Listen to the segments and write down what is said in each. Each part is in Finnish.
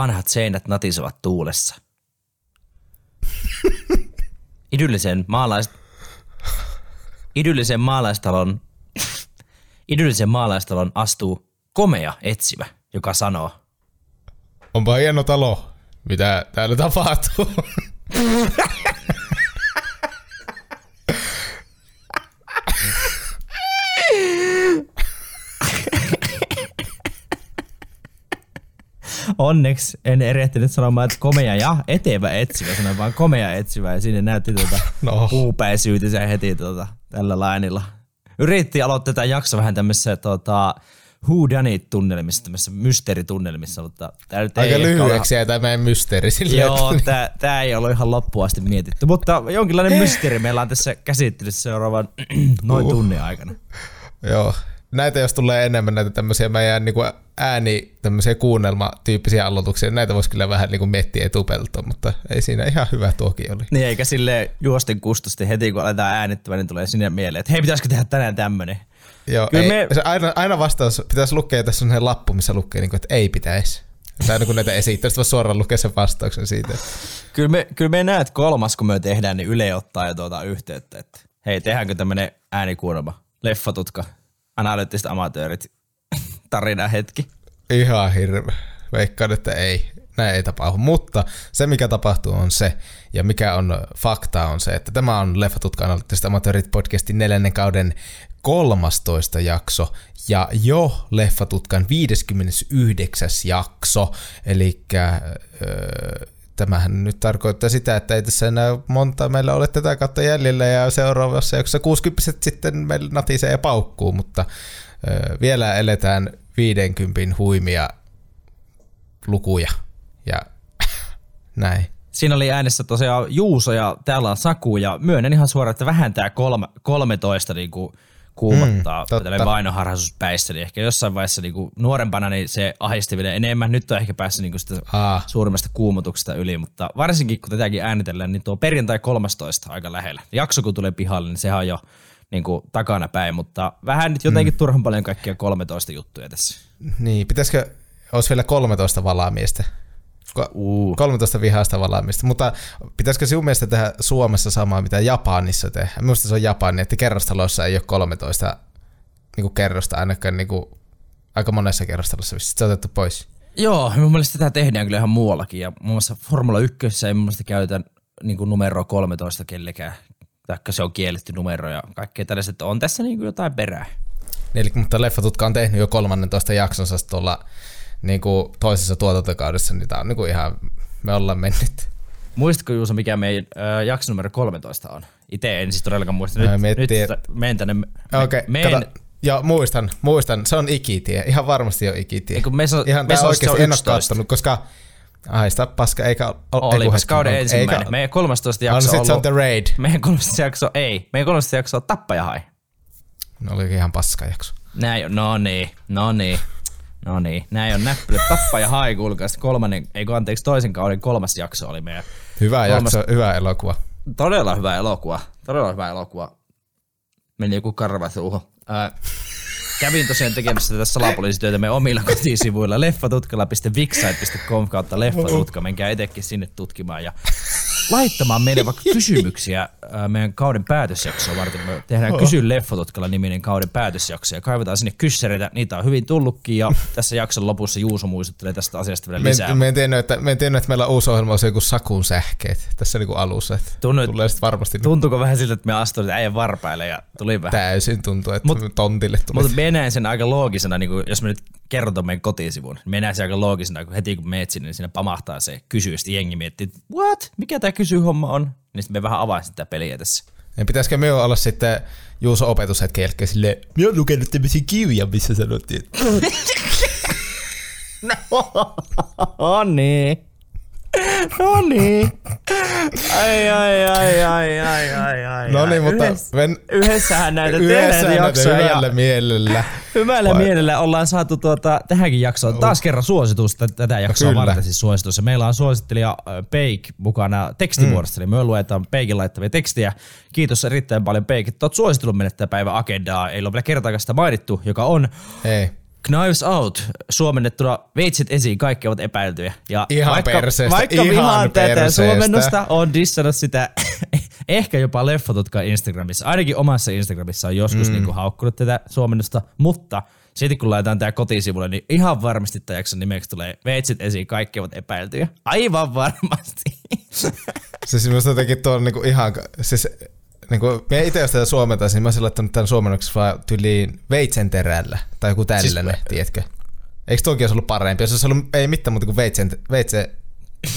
Vanhat seinät natisevat tuulessa. Idyllisen maalais... Idyllisen maalaistalon... Idyllisen maalaistalon astuu komea etsivä, joka sanoo. Onpa hieno talo. Mitä täällä tapahtuu? Onneksi en erehtynyt sanomaan, että komea ja etevä etsivä, sanoin vaan komea etsivä ja sinne näytti tuota No. puupäisyytensä heti tuota, tällä lainilla. Yritti aloittaa tätä jakso vähän tämmöisessä tota, who done it tunnelmissa, tämmöisessä mysteeritunnelmissa, mutta tää nyt Aika ei lyhyeksi jäi tämä meidän mysteeri silleen, Joo, tää, tää ei ollut ihan loppuun asti mietitty, mutta jonkinlainen mysteeri meillä on tässä käsittelyssä seuraavan noin Uh. tunnin aikana. Joo. Näitä jos tulee enemmän näitä tämmöisiä meidän niin kuin ääni, tämmöisiä kuunnelmatyyppisiä aloituksia, näitä voisi kyllä vähän niin kuin miettiä etupeltoon, mutta ei siinä ihan hyvä tuokin oli. Niin eikä sille juosten kustosti heti kun aletaan äänittämään, niin tulee sinne mieleen, että hei pitäisikö tehdä tänään tämmönen. Joo, Kyllä ei, me- se aina, aina vastaus pitäisi lukea, tässä on lappu, missä lukee, niin kuin, että ei pitäisi. Tai aina kun näitä esittää, sitten voisi suoraan lukea sen vastauksen siitä. Kyllä me, kyllä me näet kolmas, kun me tehdään, niin Yle ottaa jo tuota yhteyttä, että hei, tehdäänkö tämmönen äänikuunnelma, leffatutka, analyyttiset amatöörit, tarina hetki. Ihan hirveä. Veikkaan, että ei. Näin ei tapahdu. Mutta se, mikä tapahtuu, on se, ja mikä on fakta, on se, että tämä on Leffatutka Analyyttiset Amatöörit podcastin neljännen kauden 13 jakso, ja jo Leffatutkan 59. jakso, eli tämähän nyt tarkoittaa sitä, että ei tässä enää monta meillä ole tätä kautta jäljellä, ja seuraavassa jaksossa 60 sitten meillä natisee ja paukkuu, mutta öö, vielä eletään 50 huimia lukuja, ja näin. Siinä oli äänessä tosiaan Juuso ja täällä on Saku ja myönnän ihan suoraan, että vähän tää kolme, 13 niinku kuumottaa Mm, totta. tälle vainoharhaisuuspäissä, niin ehkä jossain vaiheessa niinku nuorempana niin se ahisti vielä enemmän. Nyt on ehkä päässyt niinku sitä Aa, suurimmasta kuumotuksesta yli, mutta varsinkin kun tätäkin äänitellään, niin tuo perjantai 13 aika lähellä. Jakso kun tulee pihalle, niin sehän on jo niin kuin takana päin, mutta vähän nyt jotenkin mm. turhan paljon kaikkia 13 juttuja tässä. niin, pitäisikö, olisi vielä 13 valaamiestä? Ko- Uh. 13 vihaista valaamista, mutta pitäisikö sinun mielestä tehdä Suomessa samaa, mitä Japanissa tehdään? Minusta se on Japani, että kerrostaloissa ei ole 13 niin kuin kerrosta, ainakaan niin kuin, aika monessa kerrostalossa, se on otettu pois. Joo, mun mielestä tätä tehdään kyllä ihan muuallakin ja muun muassa Formula 1 ei mun mielestä käytetä niin kuin numero 13 kellekään, taikka se on kielletty numero ja kaikkea tällaiset, että on tässä niin kuin jotain perää. Eli, mutta Leffatutka on tehnyt jo 13 jaksonsa tuolla niin kuin toisessa tuotantokaudessa, niin tämä on niin kuin ihan, me ollaan mennyt. Muistatko Juuso, mikä meidän äh, jakso numero 13 on? Itse en siis todellakaan muista. Nyt, miettii, nyt menen tänne. me- Okei, meen- okay, Joo, muistan, muistan. Se on ikitie. Ihan varmasti on ikitie. Ei, kun me sa- Ihan me sa- se oikeasti en ole 11. kattonut, koska... Ai sitä paska, eikä... o- ei Olipas kauden on- ensimmäinen. Eikä, Meidän 13 on jakso sit on se on ollut, The Raid. meidän 13 jakso ei. Meidän 13 jakso on Tappajahai. No oli ihan paska jakso. Näin no niin, no niin. No niin, näin on näppylä. Tappajahai, kuulkaa. Sitten Kolmannen, ei kun anteeksi, toisen kauden kolmas jakso oli meidän Hyvä Kolmas- jakso, hyvä elokuva. todella hyvä elokuva. Todella hyvä elokuva. Meni joku karva suuhun. Ää, kävin tosiaan tekemässä tätä salapoliisityötä meidän omilla kotisivuilla leffatutkalla.vixsite.com kautta leffatutka. Menkää etekin sinne tutkimaan ja laittamaan meille vaikka kysymyksiä ää, meidän kauden päätösjaksoa varten. Me tehdään Kysy Leffatutkalla niminen kauden päätösjakso ja kaivetaan sinne kyssäreitä. Niitä on hyvin tullutkin ja tässä jakson lopussa Juuso muistuttelee tästä asiasta vielä lisää. me, en tiennyt, että, me en tiennyt, että meillä on uusi ohjelma, on se joku Sakun sähkeet tässä niinku alussa. Että Tunnu- tulee sitten varmasti Tuntuuko vähän siltä, että me astuin äijän varpaille ja tuli vähän. täysin tuntuu, että Mut- tontille tulee. Mutta me näen sen aika loogisena, niin kun, jos me nyt kerrotaan meidän kotisivun, niin me näen sen aika loogisena, kun heti kun meet sinne, niin siinä pamahtaa se kysyy, jengi miettii, että what, mikä tämä kysyhomma on? Niin sitten me vähän avaan sitä peliä tässä. Ja pitäisikö me olla sitten Juuso opetushetken jälkeen silleen, me oon lukenut tämmöisiä kirjoja, missä sanottiin, No niin. No niin. Ai, ai, ai, ai, ai, ai, ai. No niin, mutta Yhdessä, men, yhdessähän näitä yhdessä tehdään jaksoja hyvällä ja mielellä. hyvällä Vai- mielellä ollaan saatu tuota, tähänkin jaksoon taas kerran suositus tä- tätä jaksoa Kyllä. varten siis suositus. Ja meillä on suosittelija äh, Peik mukana tekstimuodossa, mm. eli me luetaan Peikin laittavia tekstiä. Kiitos erittäin paljon Peik, että oot suositellut meille tätä päivän agendaa. Ei ole vielä kertaakaan sitä mainittu, joka on Ei. Knives Out, suomennettuna veitsit esiin, kaikki ovat epäiltyjä. Ja Ihan vaikka, perseestä, vaikka ihan vihaan tätä suomennosta, on dissannut sitä ehkä jopa leffatutkaa Instagramissa. Ainakin omassa Instagramissa on joskus mm. niinku haukkunut tätä suomennosta, mutta sitten kun laitetaan tää kotisivulle, niin ihan varmasti tämän jakson nimeksi tulee veitsit esiin, kaikki ovat epäiltyjä. Aivan varmasti. Siis minusta jotenkin tuo on niinku ihan, siis niinku, minä itse jos tätä suomentaisin, niin mä olisin laittanut tämän suomennoksi vaan tyyliin veitsen terällä, tai joku tällainen, siis, tiedätkö? Eikö tuokin olisi ollut parempi, jos olisi ollut ei mitään muuta kuin veitsen, veitse,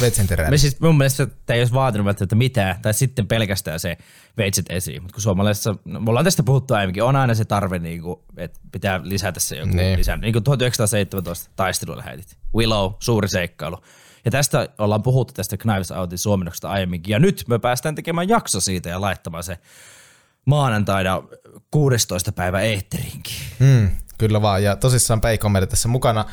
veitsen terällä? Me siis mun mielestä tämä ei olisi vaatinut välttämättä mitään, tai sitten pelkästään se veitset esiin. Mutta kun suomalaisessa, no, me ollaan tästä puhuttu aiemminkin, on aina se tarve, niin kuin, että pitää lisätä se joku Niin. lisää. Niin kuin 1917 taistelulähetit. Willow, suuri seikkailu. Ja tästä ollaan puhuttu tästä Knives Outin suomennoksesta aiemminkin. Ja nyt me päästään tekemään jakso siitä ja laittamaan se maanantaina 16. päivä eetteriinkin. Mm, kyllä vaan, ja tosissaan Peikko on tässä mukana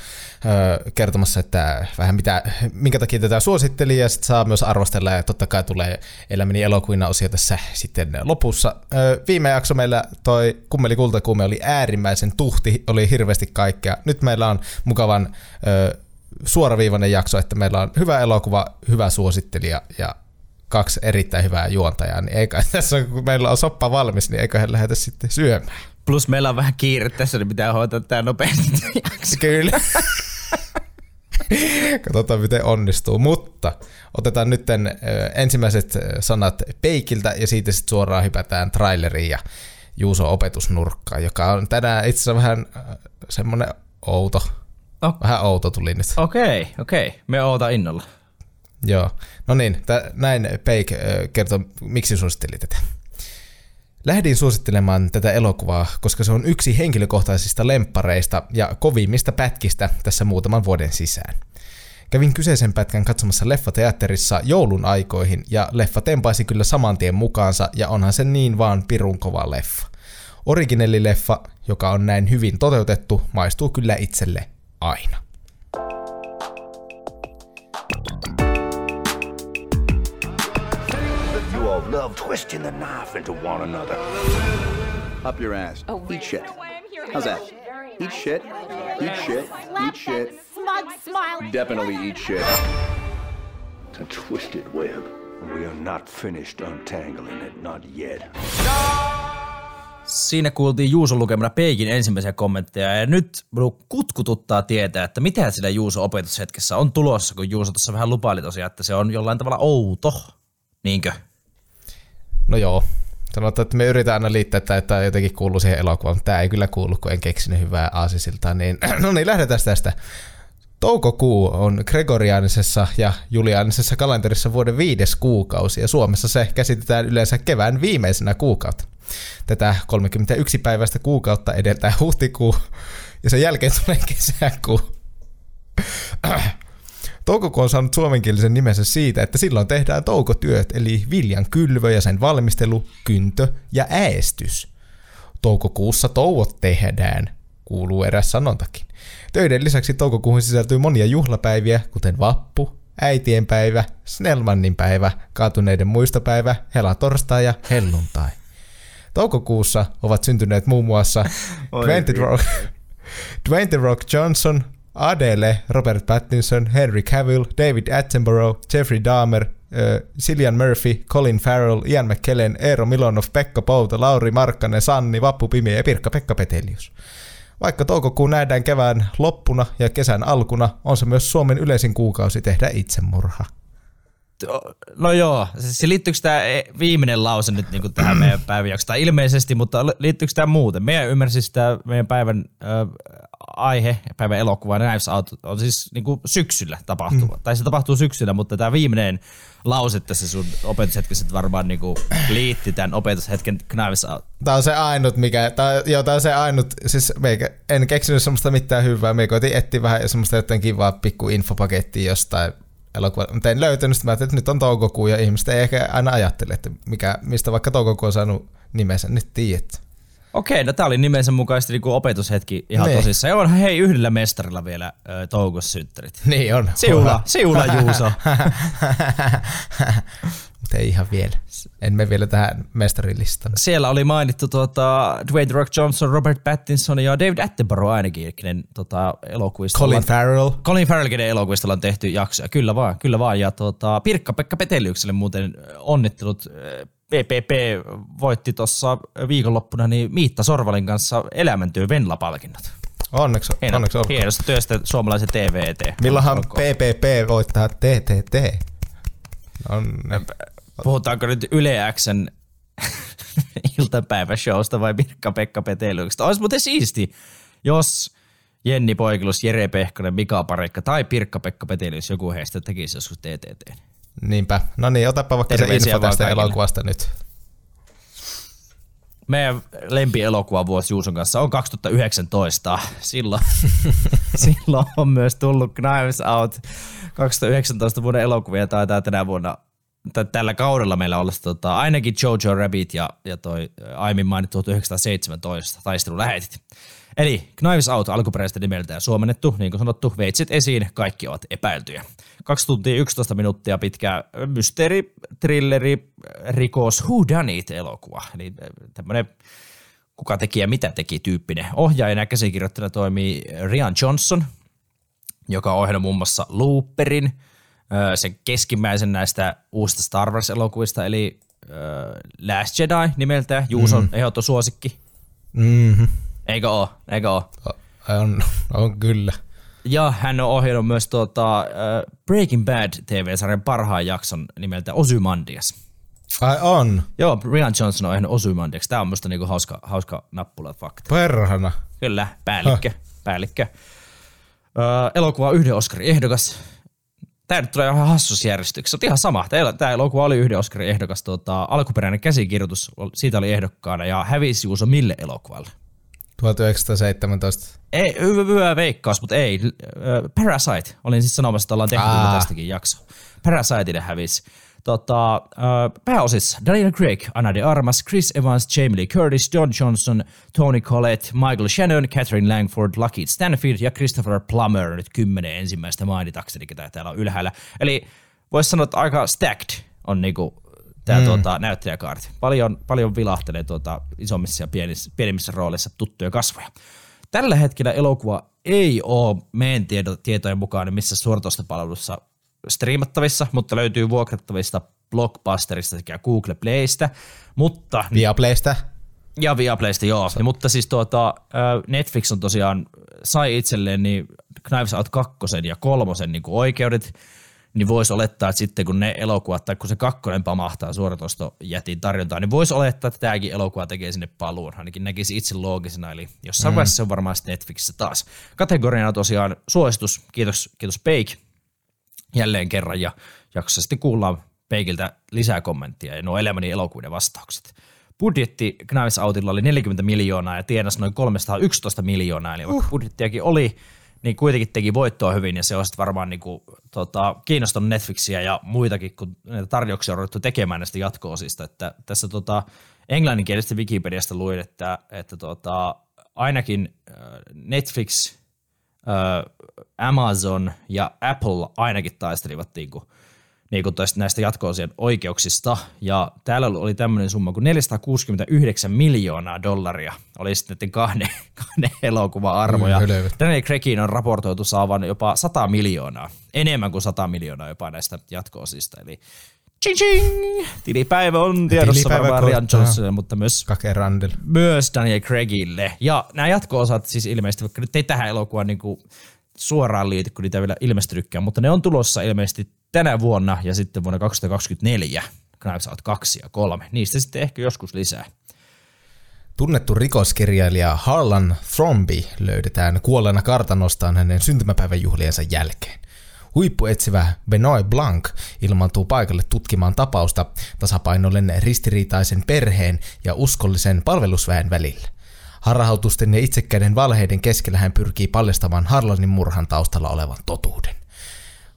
ö, kertomassa, että vähän mitä, minkä takia tätä suositteli, ja sitten saa myös arvostella, ja totta kai tulee Elämäni elokuina osio tässä sitten lopussa. Ö, viime jakso meillä toi Kummeli Kultakuume oli äärimmäisen tuhti, oli hirveästi kaikkea. Nyt meillä on mukavan ö, suoraviivainen jakso, että meillä on hyvä elokuva, hyvä suosittelija ja kaksi erittäin hyvää juontajaa, niin eikä tässä kun meillä on soppa valmis, niin eiköhän lähdetä sitten syömään. Plus meillä on vähän kiire tässä, niin pitää hoitaa tämä nopeasti jakso. Kyllä. Katsotaan miten onnistuu, mutta otetaan nyt ensimmäiset ö, sanat Peikiltä ja siitä sitten suoraan hypätään traileriin ja Juuso opetusnurkkaan, joka on tänään itse asiassa vähän ö, semmoinen outo. Oh. Vähän outo tuli nyt. Okei, okay, okei. Okay. Me oota innolla. Joo. No niin, tä, näin Peik kertoo, miksi suositteli tätä. Lähdin suosittelemaan tätä elokuvaa, koska se on yksi henkilökohtaisista lemppareista ja kovimmista pätkistä tässä muutaman vuoden sisään. Kävin kyseisen pätkän katsomassa leffateatterissa joulun aikoihin ja leffa tempaisi kyllä saman tien mukaansa ja onhan se niin vaan pirun kova leffa. Originellileffa, joka on näin hyvin toteutettu, maistuu kyllä itselle aina. You all love twisting the knife into one another. Up your ass. Oh, Eat shit. Why I'm here. How's that? Eat shit. Eat shit. Eat shit. Smug smile. Definitely eat shit. It's a twisted web. We are not finished untangling it, not yet. Siinä kuultiin Juuson lukemana Peikin ensimmäisiä kommentteja ja nyt kutkututtaa tietää, että mitä sillä Juuso opetushetkessä on tulossa, kun Juuso tuossa vähän lupaili tosiaan, että se on jollain tavalla outo. Niinkö? No joo. Sanotaan, että me yritetään aina liittää, että tämä jotenkin kuuluu siihen elokuvaan, mutta tämä ei kyllä kuulu, kun en keksinyt hyvää aasisiltaa. Niin, no niin, lähdetään tästä. Toukokuu on gregoriaanisessa ja juliaanisessa kalenterissa vuoden viides kuukausi ja Suomessa se käsitetään yleensä kevään viimeisenä kuukautta. Tätä 31 päiväistä kuukautta edeltää huhtikuu ja sen jälkeen tulee kesäkuu. Toukokuu on saanut suomenkielisen nimensä siitä, että silloin tehdään toukotyöt, eli viljan kylvö ja sen valmistelu, kyntö ja äestys. Toukokuussa touot tehdään, kuuluu eräs sanontakin. Töiden lisäksi toukokuuhun sisältyy monia juhlapäiviä, kuten vappu, äitienpäivä, Snellmannin päivä, kaatuneiden muistopäivä, helatorstai ja helluntai. Toukokuussa ovat syntyneet muun muassa Dwayne The Rock, Dwayne The Rock Johnson, Adele, Robert Pattinson, Henry Cavill, David Attenborough, Jeffrey Dahmer, äh, Cillian Murphy, Colin Farrell, Ian McKellen, Eero Milonov, Pekka Pouta, Lauri Markkanen, Sanni, Vappu Pimiö ja Pirkka-Pekka Petelius. Vaikka toukokuu nähdään kevään loppuna ja kesän alkuna, on se myös Suomen yleisin kuukausi tehdä itsemurha. No joo, siis liittyykö tämä viimeinen lause nyt niinku tähän meidän päivän jaksoon? Ilmeisesti, mutta liittyykö tämä muuten? Meidän ymmärsi sitä meidän päivän aihe, päivän elokuva Knives Out on siis niinku syksyllä tapahtuva. Mm. Tai se tapahtuu syksyllä, mutta tämä viimeinen lause tässä sun opetushetkessä varmaan niinku liitti tämän opetushetken Knives Out. Tämä on se ainut, mikä, tää, joo, tää on se ainut, siis meikä, en keksinyt semmoista mitään hyvää, me koitin etsiä vähän semmoista jotain kivaa pikku infopakettia jostain elokuva, mutta en löytänyt sitä, mä ajattelin, että nyt on toukokuu ja ihmiset ei ehkä aina ajattele, että mikä, mistä vaikka toukokuu on saanut nimensä, nyt tiedät. Okei, no tää oli nimensä mukaisesti niinku opetushetki ihan Niin. tosissaan. Ja onhan hei yhdellä mestarilla vielä ö, toukossa synttärit. Niin on. Siula, siula Juuso. Mutta ei ihan vielä. En me vielä tähän mestarilistaan. Siellä oli mainittu tuota, Dwayne The Rock Johnson, Robert Pattinson ja David Attenborough ainakin, kenen tota, elokuvista Colin ollaan- Farrell. Colin Farrell, kenen elokuvista ollaan tehty jaksoja. Kyllä vaan, kyllä vaan. Ja tota, Pirkka-Pekka Peteliukselle muuten onnittelut. PPP voitti tuossa viikonloppuna niin Miitta Sorvalin kanssa elämäntyö Venla-palkinnot. Onneksi, Hieno, onneksi olkoon. hienosta työstä suomalaisen TV eteen. Milloinhan Olkoon. PPP voittaa TTT? On, Puhutaanko nyt Yle Xn iltapäiväshowsta vai Pirkka-Pekka Peteliuksesta? Olisi muuten siisti, jos Jenni Poikilus, Jere Pehkonen, Mika Parekka tai Pirkka-Pekka Petelius, joku heistä tekisi joskus TTT. Niinpä. No niin, otapa vaikka se info tästä kaikille. elokuvasta nyt. Meidän lempielokuva vuosi Juuson kanssa on 2019. Silloin, silloin on myös tullut Knives Out 2019 vuoden elokuvia taitaa tänä vuonna tai tällä kaudella meillä olisi tota, ainakin Jojo Rabbit ja, ja toi aiemmin mainittu 1917 taistelulähetit. Eli Knives Out alkuperäistä nimeltään suomennettu, niin kuin sanottu, veitset esiin, kaikki ovat epäiltyjä. Kaksi tuntia 11 minuuttia pitkä mysteeri, trilleri, rikos, who done it elokuva. Eli tämmöinen kuka teki ja mitä teki tyyppinen. Ohjaajana ja käsikirjoittajana toimii Rian Johnson, joka on ohjannut muun muassa Looperin, sen keskimmäisen näistä uusista Star Wars-elokuvista, eli Last Jedi nimeltään, Juuson mm. ehdoton suosikki. Mm-hmm. Eikö oo? Eikö oo? On, on kyllä. Ja hän on ohjannut myös tuota, ö, Breaking Bad TV-sarjan parhaan jakson nimeltä Ozymandias. Ai on. Joo, Rian Johnson on ohjannut Ozymandias. Tämä on musta niinku hauska, hauska nappula fakta. Perhana. Kyllä, päällikkö. päällikkö. Öö, elokuva on yhden Oscarin ehdokas. Tämä nyt tulee ihan hassussa järjestyksessä. Se on ihan sama. Tämä elokuva oli yhden Oscarin ehdokas. Tuota, alkuperäinen käsikirjoitus, siitä oli ehdokkaana ja hävisi Juuso mille elokuvalle? 1917. Ei, hyvä, veikkaus, mutta ei. Ö, Parasite. Olin siis sanomassa, että ollaan tehty Aa. tästäkin jakso. Parasiteille hävisi. Tota, ö, pääosissa Daniel Craig, Anna de Armas, Chris Evans, Jamie Lee Curtis, John Johnson, Tony Collette, Michael Shannon, Catherine Langford, Lucky Stanfield ja Christopher Plummer, nyt kymmenen ensimmäistä mainitakseni, ketä täällä on ylhäällä. Eli voisi sanoa, että aika stacked on niinku tämä mm. tuota, näyttelijäkaarti. Paljon, paljon vilahtelee tuota, isommissa ja pienissä, pienemmissä rooleissa tuttuja kasvoja. Tällä hetkellä elokuva ei ole meidän tietojen mukaan niin missä suoratoistopalvelussa striimattavissa, mutta löytyy vuokrattavista Blockbusterista sekä Google Playstä, mutta Viaplaystä. ja Viaplaysta, joo. Ja, mutta siis tuota, Netflix on tosiaan, sai itselleen niin Knives Out 2 ja kolmosen niin oikeudet, niin voisi olettaa, että sitten kun ne elokuvat, tai kun se kakkonen pamahtaa suoratoistojätin tarjontaan, niin voisi olettaa, että tämäkin elokuva tekee sinne paluun. Ainakin näkisi itse loogisena, eli jossain mm. vaiheessa se on varmaan sitten Netflixissä taas. Kategoriana tosiaan suositus, kiitos, kiitos Peik jälleen kerran, ja jaksossa sitten kuullaan Peikiltä lisää kommenttia ja nuo elämäni elokuuden vastaukset. Budjetti Knives Outilla oli 40 miljoonaa ja tienasi noin 311 miljoonaa, eli vaikka budjettiakin oli, niin kuitenkin teki voittoa hyvin ja se on varmaan niinku, tota, kiinnostanut Netflixiä ja muitakin, kun näitä tarjouksia on ruvettu tekemään näistä jatko-osista. Että tässä tota, englanninkielisestä Wikipediasta luin, että, että tota, ainakin äh, Netflix, äh, Amazon ja Apple ainakin taistelivat niinku, niinku toista näistä jatko-osien oikeuksista. Ja täällä oli tämmöinen summa kuin 469 miljoonaa dollaria oli sitten näiden kahden, kahden elokuvan arvo. Ja Mm. Daniel Craigin on raportoitu saavan jopa 100 miljoonaa, enemmän kuin 100 miljoonaa jopa näistä jatko-osista. Eli ching ching! Tilipäivä on tiedossa Tilipäivä varmaan Rian. Johnsonille, mutta myös myös Daniel Craigille. Ja nämä jatko-osat siis ilmeisesti, vaikka nyt ei tähän elokuvaan niin kuin suoraan liity, kun niitä vielä ilmestynytkään, mutta ne on tulossa ilmeisesti tänä vuonna ja sitten vuonna 2024. Knives Out 2 ja 3. Niistä sitten ehkä joskus lisää. Tunnettu rikoskirjailija Harlan Thrombey löydetään kuolleena kartanostaan hänen syntymäpäiväjuhliensa jälkeen. Huippuetsivä Benoit Blanc ilmaantuu paikalle tutkimaan tapausta tasapainoillen ristiriitaisen perheen ja uskollisen palvelusväen välillä. Harhautusten ja itsekkäiden valheiden keskellä hän pyrkii paljastamaan Harlanin murhan taustalla olevan totuuden.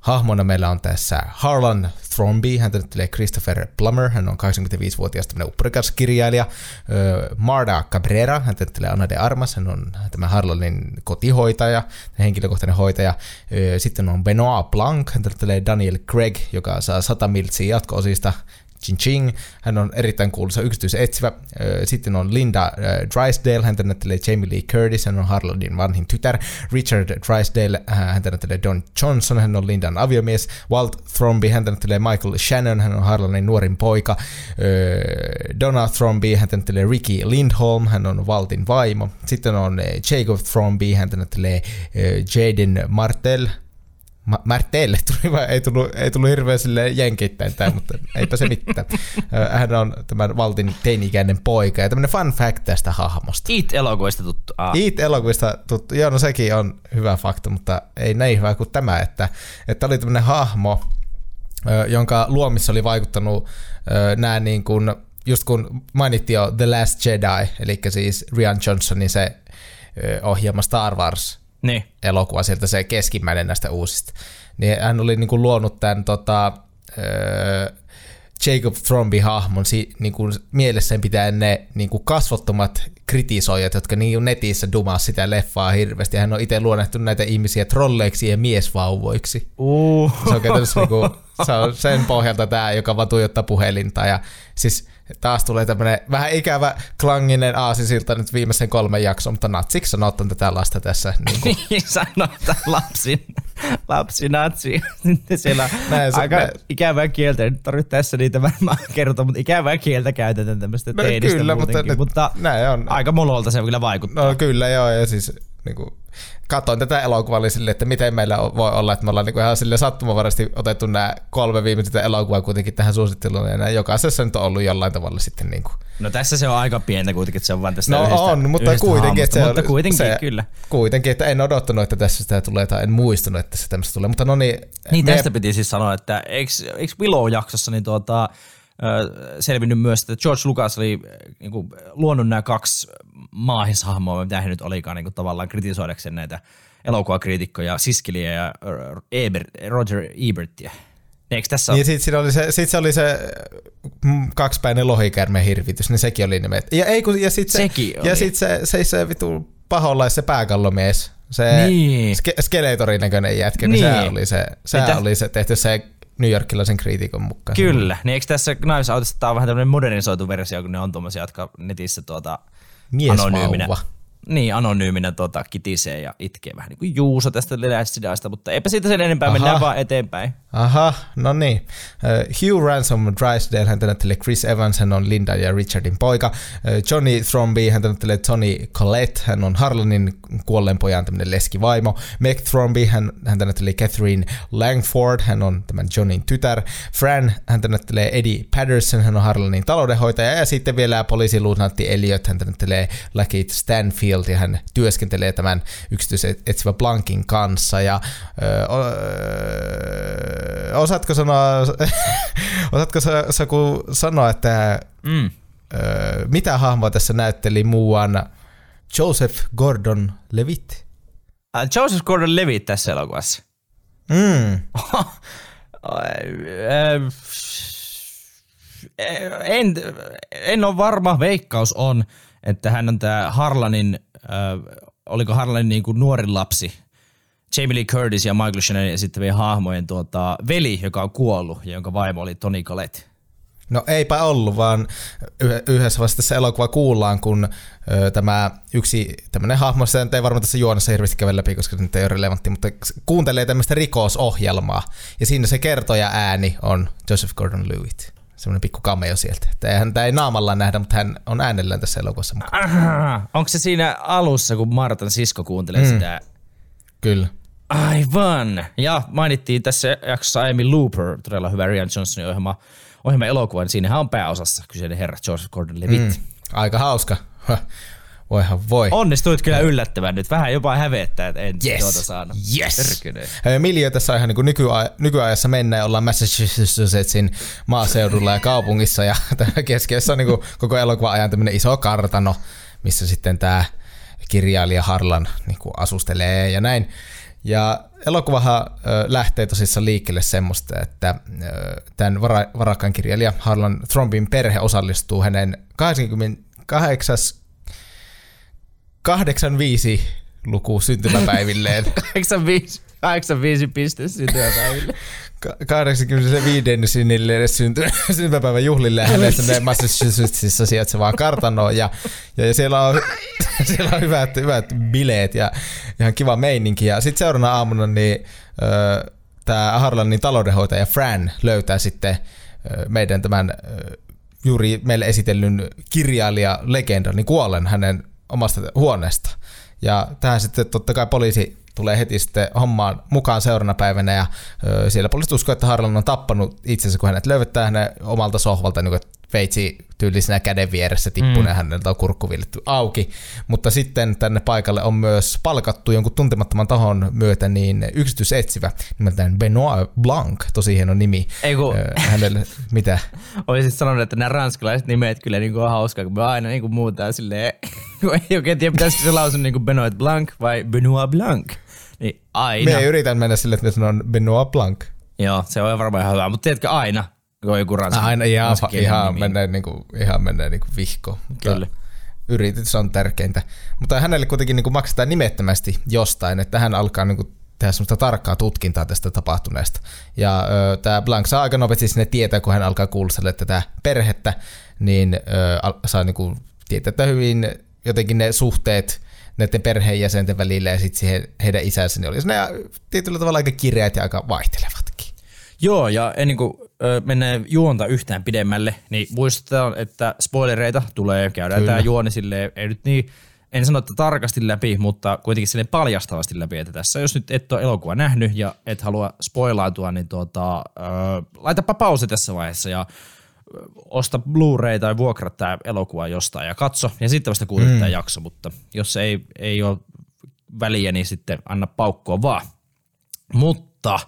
Hahmona meillä on tässä Harlan Thrombey, hän tulee Christopher Plummer, hän on 85-vuotias tämmöinen upporikas kirjailija. Marda Cabrera, hän tulee Ana de Armas, hän on tämä Harlanin kotihoitaja, henkilökohtainen hoitaja. Sitten on Benoit Blanc, hän tulee Daniel Craig, joka saa 100 miltsiä jatko-osista Ching Ching. Hän on erittäin kuuluisa yksityisetsivä. Sitten on Linda Drysdale, hän näyttelee Jamie Lee Curtis, hän on Harlandin vanhin tytär. Richard Drysdale, hän näyttelee Don Johnson, hän on Lindan aviomies. Walt Thromby, hän näyttelee Michael Shannon, hän on Harlandin nuorin poika. Donna Thromby, hän näyttelee Ricky Lindholm, hän on Waltin vaimo. Sitten on Jacob Thromby, hän näyttelee Jaden Martell, Martelle tuli vai ei tullut, ei tullut hirveän silleen jenkittäin tämä, mutta eipä se mitään. Hän on tämän Valtin teini-ikäinen poika ja tämmöinen fun fact tästä hahmosta. Eat-elokuvista tuttu. Ah. Eat-elokuvista tuttu. Joo, no sekin on hyvä fakta, mutta ei näin hyvä kuin tämä, että, että oli tämmöinen hahmo, jonka luomissa oli vaikuttanut nämä niin kuin, just kun mainittiin jo The Last Jedi, eli siis Rian Johnsonin se ohjelma Star Wars, niin. elokuva sieltä, se keskimmäinen näistä uusista. Niin hän oli niinku luonut tämän tota, öö, Jacob Thromby-hahmon si, niinku, mielessään pitää ne niinku, kasvottomat kritisoijat, jotka niinku, netissä dumaa sitä leffaa hirveästi. Hän on itse luonnehtu näitä ihmisiä trolleiksi ja miesvauvoiksi. Uh. Se on käytännössä niinku, se on sen pohjalta tämä, joka vaan tuijottaa puhelinta. Ja siis taas tulee tämmönen vähän ikävä klanginen aasisilta nyt viimeisen kolmen jakson, mutta natsiksi sanottu tätä lasta tässä. Niin, kuin. niin sanotaan lapsi, lapsi natsi. Siellä Näin, se, aika me... ikävää kieltä, nyt tarvitse tässä niitä varmaan kertoa, mutta ikävää kieltä käytetään tämmöistä no, teinistä kyllä, mutta, mutta näin on. aika mololta se kyllä vaikuttaa. No kyllä joo, ja siis niin kuin, katsoin tätä elokuvaa oli sille, että miten meillä voi olla, että me ollaan niin kuin ihan sille sattumavarasti otettu nämä kolme viimeisintä elokuvaa kuitenkin tähän suositteluun, ja jokaisessa nyt on ollut jollain tavalla sitten niin kuin. No tässä se on aika pientä kuitenkin, että se on vain tästä No yhdestä, on, mutta yhdestä kuitenkin, että se, mutta kuitenkin, se, kyllä. Kuitenkin, että en odottanut, että tässä sitä tulee, tai en muistunut, että se tämmöistä tulee, mutta no niin. Niin, me... tästä piti siis sanoa, että eikö, eikö Willow-jaksossa niin tuota, selvinnyt myös, että George Lucas oli niin kuin, luonut nämä kaksi maahishahmoa, mitä hän nyt olikaan niin kuin, tavallaan kritisoidakseen näitä elokuvakriitikkoja, Siskeliä ja Ebert, Roger Ebertia. Eikö tässä niin, sitten oli se, sit se oli se mm, kaksipäinen lohikärme hirvitys, niin sekin oli nimet. Ja, ei, kun, ja sitten se, ja sit se, se, se vitu paholais se pääkallomies, se niin. ske, skeletorin näköinen jätkä, niin, niin se oli se, se, niin oli se tehty se New Yorkilaisen kriitikon mukaan. Kyllä, niin eikö tässä Knives Outissa tämä on vähän tämmöinen modernisoitu versio, kun ne on tuommoisia, jotka netissä tuota, Miesvauva. Niin, anonyyminä tota, kitisee ja itkee vähän niin kuin Juuso tästä Last mutta eipä siitä sen enempää, Aha. mennään vaan eteenpäin. Aha, no niin. Uh, Hugh Ransom Drysdale, hän näyttelee Chris Evans, hän on Linda ja Richardin poika. Uh, Johnny Thromby, hän näyttelee Tony Collette, hän on Harlanin kuolleen pojan tämmöinen leskivaimo. Meg Thromby, hän, hän näyttelee Catherine Langford, hän on tämän Johnin tytär. Fran, hän näyttelee Eddie Patterson, hän on Harlanin taloudenhoitaja. Ja sitten vielä poliisiluutnantti Elliot, hän näyttelee Lakeith Stanfield Field ja hän työskentelee tämän yksityisetsivä Blankin kanssa ja öö, osaatko sanoa, osaatko sä, sä sanoa, että mm. öö, mitä hahmoa tässä näytteli muuan Joseph Gordon-Levitt? Uh, Joseph Gordon-Levitt tässä elokuvassa? Mm. en, en ole varma, veikkaus on, että hän on tämä Harlanin, äh, oliko Harlanin niin kuin nuorin lapsi, Jamie Lee Curtis ja Michael Shannon esittävien hahmojen tuota, veli, joka on kuollut ja jonka vaimo oli Toni Collette. No eipä ollut, vaan yhdessä vasta tässä elokuva kuullaan, kun ö, tämä yksi tämmöinen hahmo, se ei varmaan tässä juonessa hirveästi kävellä läpi, koska se ei ole relevantti, mutta kuuntelee tämmöistä rikosohjelmaa. Ja siinä se kertoja ääni on Joseph Gordon-Levitt semmoinen pikku cameo sieltä. Häntä ei naamalla nähdä, mutta hän on äänellään tässä elokuvassa mukana. Onko se siinä alussa, kun Martan sisko kuuntelee mm. sitä? Kyllä. Aivan. Ja mainittiin tässä jaksossa aiemmin Looper, todella hyvä Rian Johnsonin ohjelma, ohjelma elokuva, niin siinähän on pääosassa kyseinen herra George Gordon-Levitt. Mm. Aika hauska. Voihan voi. Onnistuit kyllä yllättävän nyt. Vähän jopa hävettää, että en yes. tuota saanut. Yes. Miljöö tässä ihan niin kuin nykyaj- nykyajassa mennään ja ollaan Massachusettsin maaseudulla ja kaupungissa ja keskiössä on niin kuin koko elokuva ajan tämmöinen iso kartano, missä sitten tämä kirjailija Harlan niin kuin asustelee ja näin. Ja elokuvahan lähtee tosissaan liikkeelle semmoista, että tämän vara, varakkaan kirjailija Harlan Thrombin perhe osallistuu hänen 88 85 luku syntymäpäivilleen. 85, 85 piste syntymäpäiville. Ka- 85 sinille syntymäpäivän juhlille hänen sinne Massachusettsissa sijaitsevaan kartanoon ja, ja, siellä on, siellä on hyvät, hyvät bileet ja ihan kiva meininki. Ja sitten seuraavana aamuna niin, tämä Harlanin taloudenhoitaja Fran löytää sitten meidän tämän juuri meille esitellyn kirjailija legendan niin kuollen hänen omasta huoneesta. Ja tähän sitten totta kai poliisi tulee heti sitten hommaan mukaan seuraavana päivänä ja ö, siellä poliisit uskoo, että Harlan on tappanut itsensä, kun hänet löydetään hänen omalta sohvalta niin kuin veitsi tyylisenä käden vieressä tippuneen mm. häneltä on kurkku villetty auki. Mutta sitten tänne paikalle on myös palkattu jonkun tuntemattoman tahon myötä niin yksityisetsivä nimeltään Benoit Blanc, tosi hieno nimi. Ei kun- Hänelle, mitä? Olisit sanonut, että nämä ranskalaiset nimet kyllä niinku on hauskaa, kun me aina niinku muutaan silleen, kun ei oikein tiedä, pitäisikö se lausua niinku Benoit Blanc vai Benoit Blanc. Niin aina. Me yritän mennä sille, että me sanon Benoit Blanc. Joo, se on varmaan ihan hyvä, mutta tiedätkö aina, kun on joku ranska, Aina ihan, ranskakielinen ihan, menee, niinku, ihan menee niinku vihko. Mutta Kyllä. Yritys on tärkeintä. Mutta hänelle kuitenkin niinku maksetaan nimettömästi jostain, että hän alkaa niinku tehdä semmoista tarkkaa tutkintaa tästä tapahtuneesta. Ja tämä Blank saa aika nopeasti sinne tietää, kun hän alkaa kuulustella tätä perhettä, niin ö, saa niinku tietää, että hyvin jotenkin ne suhteet näiden perheenjäsenten välillä ja sitten siihen heidän isänsä, niin olisi ne tietyllä tavalla aika kireät ja aika vaihtelevatkin. Joo, ja ennen kuin ö, mennään juonta yhtään pidemmälle, niin muistetaan, että spoilereita tulee, käydään Kyllä. tämä juoni silleen, ei nyt niin, en sano, että tarkasti läpi, mutta kuitenkin silleen paljastavasti läpi, että tässä jos nyt et ole elokuva nähnyt ja et halua spoilaantua, niin tuota, ö, laitapa pause tässä vaiheessa ja osta Blu-ray tai vuokraa tämä elokuva jostain ja katso, ja sitten vasta kuulet mm. tämä jakso, mutta jos ei, ei ole väliä, niin sitten anna paukkoa vaan. Mutta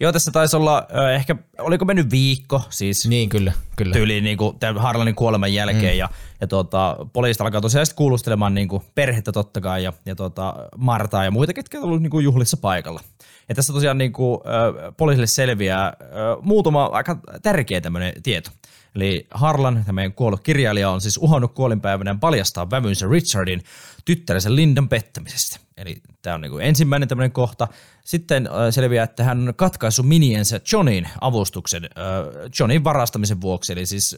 joo, tässä taisi olla ö, ehkä, oliko mennyt viikko, siis Niin, kyllä. kyllä. tyyliin niin kuin Harlanin kuoleman jälkeen mm. ja, ja tuota, poliisit alkaa tosiaan sitten kuulustelemaan niin kuin perhettä totta kai ja, ja tuota, Martaa ja muita, ketkä on ollut niin kuin juhlissa paikalla. Ja tässä tosiaan niin kuin, ö, poliisille selviää ö, muutama aika tärkeä tämmöinen tieto. Eli Harlan, tämä meidän kuollut kirjailija, on siis uhannut kuolinpäivänään paljastaa vävynsä Richardin tyttärensä Lindan pettämisestä. Eli tämä on niin kuin ensimmäinen tämmöinen kohta. Sitten äh, selviää, että hän on katkaissut miniensä Johnin avustuksen äh, Johnin varastamisen vuoksi. Eli siis,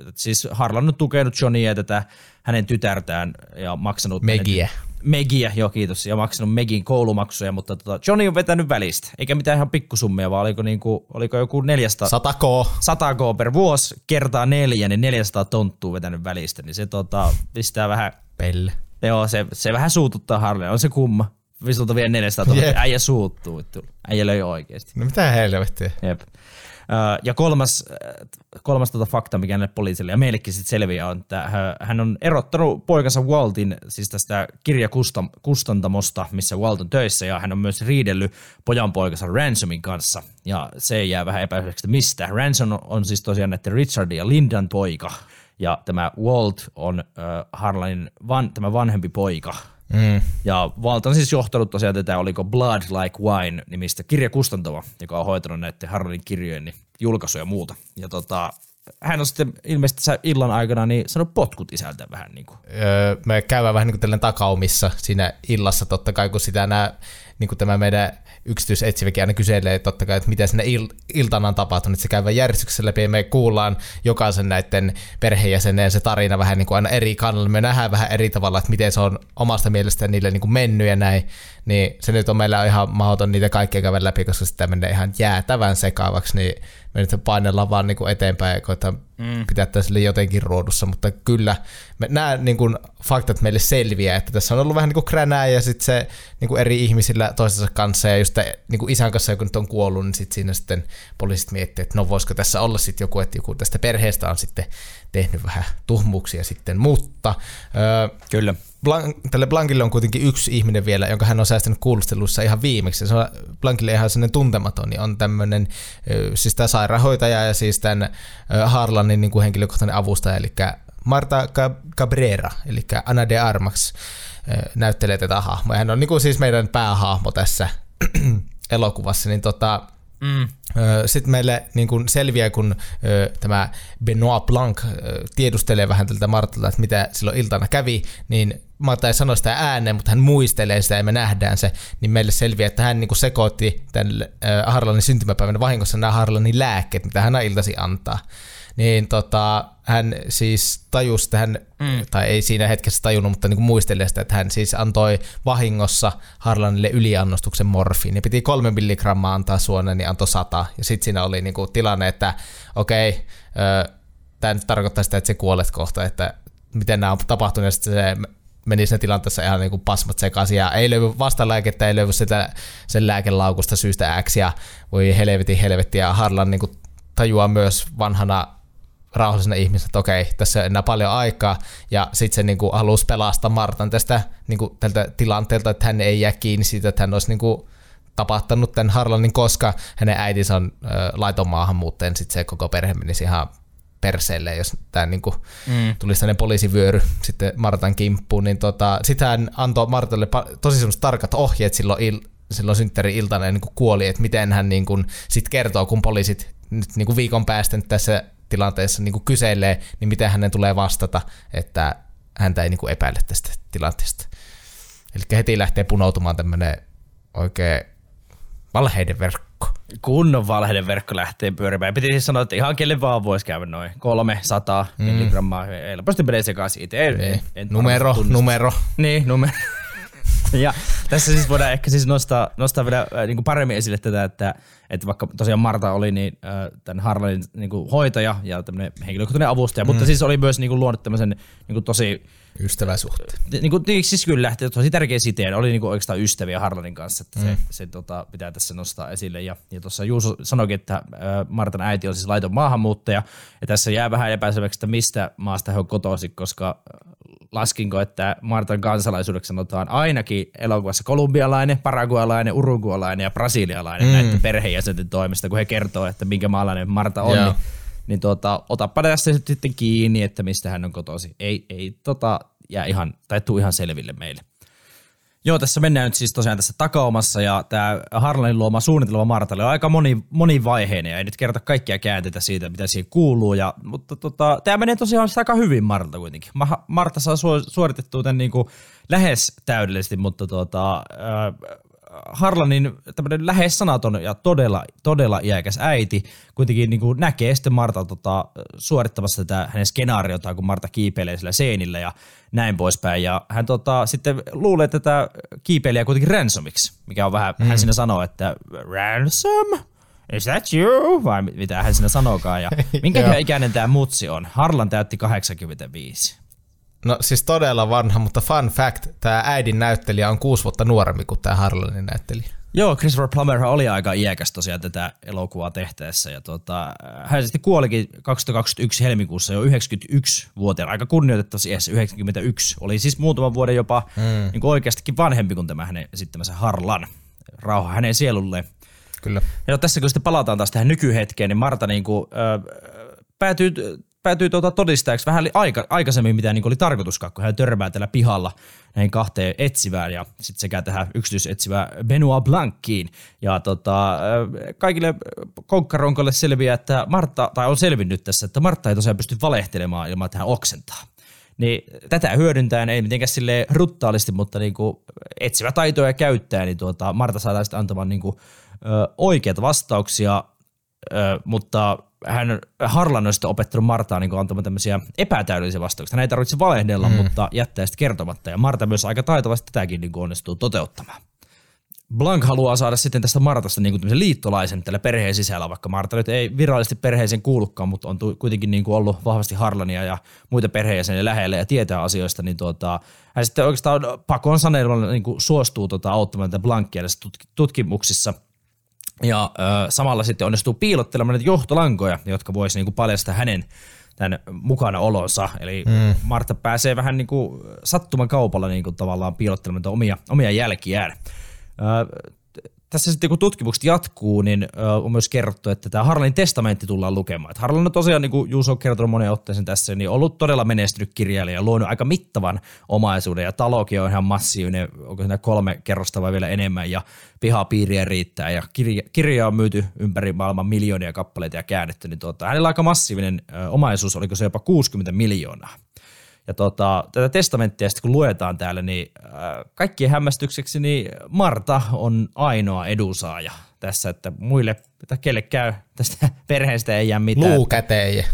äh, siis Harlan on tukenut Johnia ja tätä hänen tytärtään ja maksanut... Megiä. Megiä, joo kiitos, ja maksanut Megin koulumaksuja, mutta tota, Johnny on vetänyt välistä. Eikä mitään ihan pikkusummia, vaan oliko, niinku, oliko joku 400, Satako. 100 k per vuosi kertaa neljä, niin 400 tonttua vetänyt välistä, niin se tota, pistää vähän, Pelle. Joo, se, se vähän suututtaa Harley, on se kumma. Visulta vielä 400 tonnia, Jep. äijä suuttuu, vittu. äijä löi oikeesti. No mitä helvettiä. Jep. Ö, Ja kolmas, äh, kolmas tota fakta, mikä näille poliisille ja meillekin sitten selviää, on, että hä- hän on erottanut poikansa Waltin, siis tästä kirjakustantamosta, missä Walt on töissä, ja hän on myös riidellyt pojan poikansa Ransomin kanssa, ja se jää vähän epäilyksi, mistä. Ransom on, on siis tosiaan näiden Richardin ja Lindan poika, ja tämä Walt on äh, Harlanin van, tämä vanhempi poika, Mm. ja Walt on siis johtanut tosiaan tätä, oliko Blood Like Wine nimistä kirjakustantoa, joka on hoitanut näiden Harlanin kirjojen niin julkaisuja ja muuta. Ja tota, hän on sitten ilmeisesti tässä illan aikana niin sanonut potkut isältä vähän niin kuin. Öö, me käydään vähän niin kuin takaumissa siinä illassa totta kai, kun sitä nämä, niin kuin tämä meidän yksityisetsiväkin aina kyselee totta kai, että miten sinne il- iltana on tapahtunut, että se käydään järjestyksessä läpi ja me kuullaan jokaisen näiden perheenjäsenen se tarina vähän niin kuin aina eri kannalla. Me nähdään vähän eri tavalla, että miten se on omasta mielestä niille niin kuin mennyt ja näin, niin se nyt on meillä ihan mahdoton niitä kaikkia käydä läpi, koska sitä menee ihan jäätävän sekaavaksi, niin me nyt painellaan vaan niin kuin eteenpäin ja koetaan mm. pitää tässä sille jotenkin ruodussa, mutta kyllä me, nämä niin kuin, faktat meille selviää, että tässä on ollut vähän niin kuin kränää ja sitten se niin kuin eri ihmisillä toistensa kanssa ja just niin kuin isän kanssa, joka nyt on kuollut, niin sitten siinä sitten poliisit miettii, että no voisiko tässä olla sitten joku, että joku tästä perheestä on sitten tehnyt vähän tuhmuuksia sitten, mutta öö, Kyllä. Blanc, tälle Blankille on kuitenkin yksi ihminen vielä, jonka hän on säästänyt kuulustelussa ihan viimeksi. Se on Blankille ihan sellainen tuntematon, niin on tämmöinen, siis tämä sairaanhoitaja ja siis tämän Harlanin niin kuin henkilökohtainen avustaja, eli Marta Ca- Cabrera, eli Ana de Armax. näyttelee tätä hahmoa. Hän on niin kuin siis meidän päähahmo tässä elokuvassa, niin tota, Mm. Sitten meille niin kun selviää, kun tämä Benoit Blanc tiedustelee vähän tältä Martalta, että mitä silloin iltana kävi, niin Marta ei sano sitä ääneen, mutta hän muistelee sitä ja me nähdään se, niin meille selviää, että hän niin sekoitti tämän Harlanin syntymäpäivän vahingossa nämä Harlanin lääkkeet, mitä hän iltasi antaa niin tota, hän siis tajusi, että hän, mm. tai ei siinä hetkessä tajunnut, mutta niin muistelee sitä, että hän siis antoi vahingossa Harlanille yliannostuksen morfiin. Ja piti kolme milligrammaa antaa suoneen, niin antoi sata. Ja sitten siinä oli niin kuin tilanne, että okei, okay, tämä nyt tarkoittaa sitä, että se kuolet kohta, että miten nämä on tapahtunut, ja sitten se meni siinä tilanteessa ihan niin kuin pasmat sekaisin, ja ei löydy vastalääkettä, ei löydy sitä sen lääkelaukusta syystä X, ja voi helvetin helvetti, ja Harlan niin kuin tajuaa myös vanhana rauhallisena ihmisenä, että okei, tässä on enää paljon aikaa, ja sitten se niin kuin, halusi pelastaa Martan tästä niin kuin, tältä tilanteelta, että hän ei jää kiinni siitä, että hän olisi niin kuin, tapahtanut tämän Harlanin, koska hänen äitinsä on äh, laiton maahanmuuttaja, niin sitten se koko perhe menisi ihan perseelle, jos tämä niin kuin, mm. tulisi tämmöinen poliisivyöry sitten Martan kimppuun, niin tota, sitten hän antoi Martalle tosi semmoiset tarkat ohjeet silloin, il, silloin synttäri-iltana niin kuoli, että miten hän niin kuin, sit kertoo, kun poliisit nyt niin kuin viikon päästä nyt tässä tilanteessa niin kuin kyselee, niin miten hänen tulee vastata, että häntä ei niin kuin epäile tästä tilanteesta. Eli heti lähtee punoutumaan tämmöinen oikein valheiden verkko. Kunnon valheiden verkko lähtee pyörimään. Piti siis sanoa, että ihan kelle vaan voisi käydä noin 300 mm. milligrammaa. Helposti menee sekaisin itse. En, en numero, numero. Niin, numero. ja tässä siis voidaan ehkä siis nostaa, nostaa vielä äh, niin kuin paremmin esille tätä, että, että vaikka tosiaan Marta oli niin, tämän Harlanin niin kuin hoitaja ja tämmöinen henkilökohtainen avustaja, mm. mutta siis oli myös niin kuin luonut tämmöisen niin kuin tosi Ystäväsuhteen. Niin kuin, niin, siis kyllä, että tosi tärkeä siteen. Oli niin kuin oikeastaan ystäviä Harlanin kanssa, että mm. se, se tota, pitää tässä nostaa esille. Ja, ja tuossa Juuso sanoikin, että Martan äiti on siis laiton maahanmuuttaja, ja tässä jää vähän epäselväksi, että mistä maasta he on kotoisin, koska laskinko, että Martan kansalaisuudeksi sanotaan ainakin elokuvassa kolumbialainen, paragualainen, urugualainen ja brasilialainen mm. näiden perheenjäsenten toimesta, kun he kertoo, että minkä maalainen Marta on. Niin, niin tuota, otapa tästä sitten kiinni, että mistä hän on kotosi. Ei, ei tota, jää ihan, tai tuu ihan selville meille. Joo, tässä mennään nyt siis tosiaan tässä takaumassa ja tämä Harlanin luoma suunnitelma Martalle on aika moni, monivaiheinen ja ei nyt kerta kaikkia käänteitä siitä, mitä siihen kuuluu. Ja, mutta tota, tämä menee tosiaan aika hyvin Marta kuitenkin. Marta saa suoritettua tämän niin kuin lähes täydellisesti, mutta tota, Harlanin tämmöinen lähes sanaton ja todella, todella iäkäs äiti kuitenkin niin kuin näkee sitten Marta tota, suorittamassa tätä hänen skenaariota, kun Marta kiipeilee sillä seinillä ja näin poispäin. Ja hän tota, sitten luulee tätä kiipeilijää kuitenkin ransomiksi, mikä on vähän, mm. hän siinä sanoo, että ransom? Is that you? Vai mitä hän siinä sanookaan. Ja minkä ikäinen tämä mutsi on? Harlan täytti 85. No siis todella vanha, mutta fun fact, tämä äidin näyttelijä on kuusi vuotta nuorempi kuin tämä Harlanin näyttelijä. Joo, Christopher Plummer oli aika iäkäs tosiaan tätä elokuvaa tehtäessä. Ja tota, hän sitten kuolikin 2021 helmikuussa jo 91-vuotiaana, aika kunnioitettavasti iässä 91. Oli siis muutaman vuoden jopa mm. niin kuin oikeastikin vanhempi kuin tämä hänen esittämänsä Harlan. Rauha hänen sielulleen. Kyllä. Ja tässä kun sitten palataan taas tähän nykyhetkeen, niin Marta niin kuin, äh, päätyy päätyy tuota todistajaksi vähän aika, aikaisemmin, mitä niin oli tarkoituskaan, kun hän törmää tällä pihalla näihin kahteen etsivään ja sitten sekä tähän yksityisetsivään Benoit Blanckiin. Ja tota, kaikille konkkaronkolle selviää, että Martta, tai on selvinnyt tässä, että Martta ei tosiaan pysty valehtelemaan ilman, että hän oksentaa. Niin tätä hyödyntäen, ei mitenkään sille ruttaalisti, mutta niin etsivä taitoja käyttää, niin tuota, Marta saadaan sitten antamaan niin kuin, ö, oikeita vastauksia, ö, mutta hän Harlan on sitten opettanut Martaa niin antamaan tämmöisiä epätäydellisiä vastauksia. Hän ei tarvitse valehdella, mm. mutta jättää sitten kertomatta. Ja Marta myös aika taitavasti tätäkin niin onnistuu toteuttamaan. Blank haluaa saada sitten tästä Martasta niin kuin liittolaisen tällä perheen sisällä, vaikka Marta nyt ei virallisesti perheeseen kuulukaan, mutta on kuitenkin niin kuin ollut vahvasti Harlania ja muita perheenjäseniä lähellä ja tietää asioista, niin tuota, hän sitten oikeastaan pakon sanelulla niin kuin suostuu tuota, auttamaan tätä Blankia tutkimuksissa – ja ö, samalla sitten onnistuu piilottelemaan näitä johtolankoja, jotka voisi niinku paljastaa hänen tämän mukana olonsa. Eli mm. Marta pääsee vähän niinku sattuman kaupalla niinku tavallaan piilottelemaan omia, omia jälkiään. Ö, tässä sitten kun tutkimukset jatkuu, niin on myös kerrottu, että tämä Harlanin testamentti tullaan lukemaan. Et Harlan on tosiaan, niin kuin Juuso on kertonut monen otteeseen tässä, niin ollut todella menestynyt kirjailija, luonut aika mittavan omaisuuden ja talokin on ihan massiivinen, onko siinä kolme kerrosta vai vielä enemmän ja pihapiiriä riittää ja kirja, kirja on myyty ympäri maailman miljoonia kappaleita ja käännetty, niin tuota, hänellä on aika massiivinen omaisuus, oliko se jopa 60 miljoonaa. Ja tota, tätä testamenttia sitten kun luetaan täällä, niin äh, kaikkien hämmästykseksi niin Marta on ainoa edunsaaja tässä, että muille, että kelle käy tästä perheestä ei jää mitään. Luu käteen.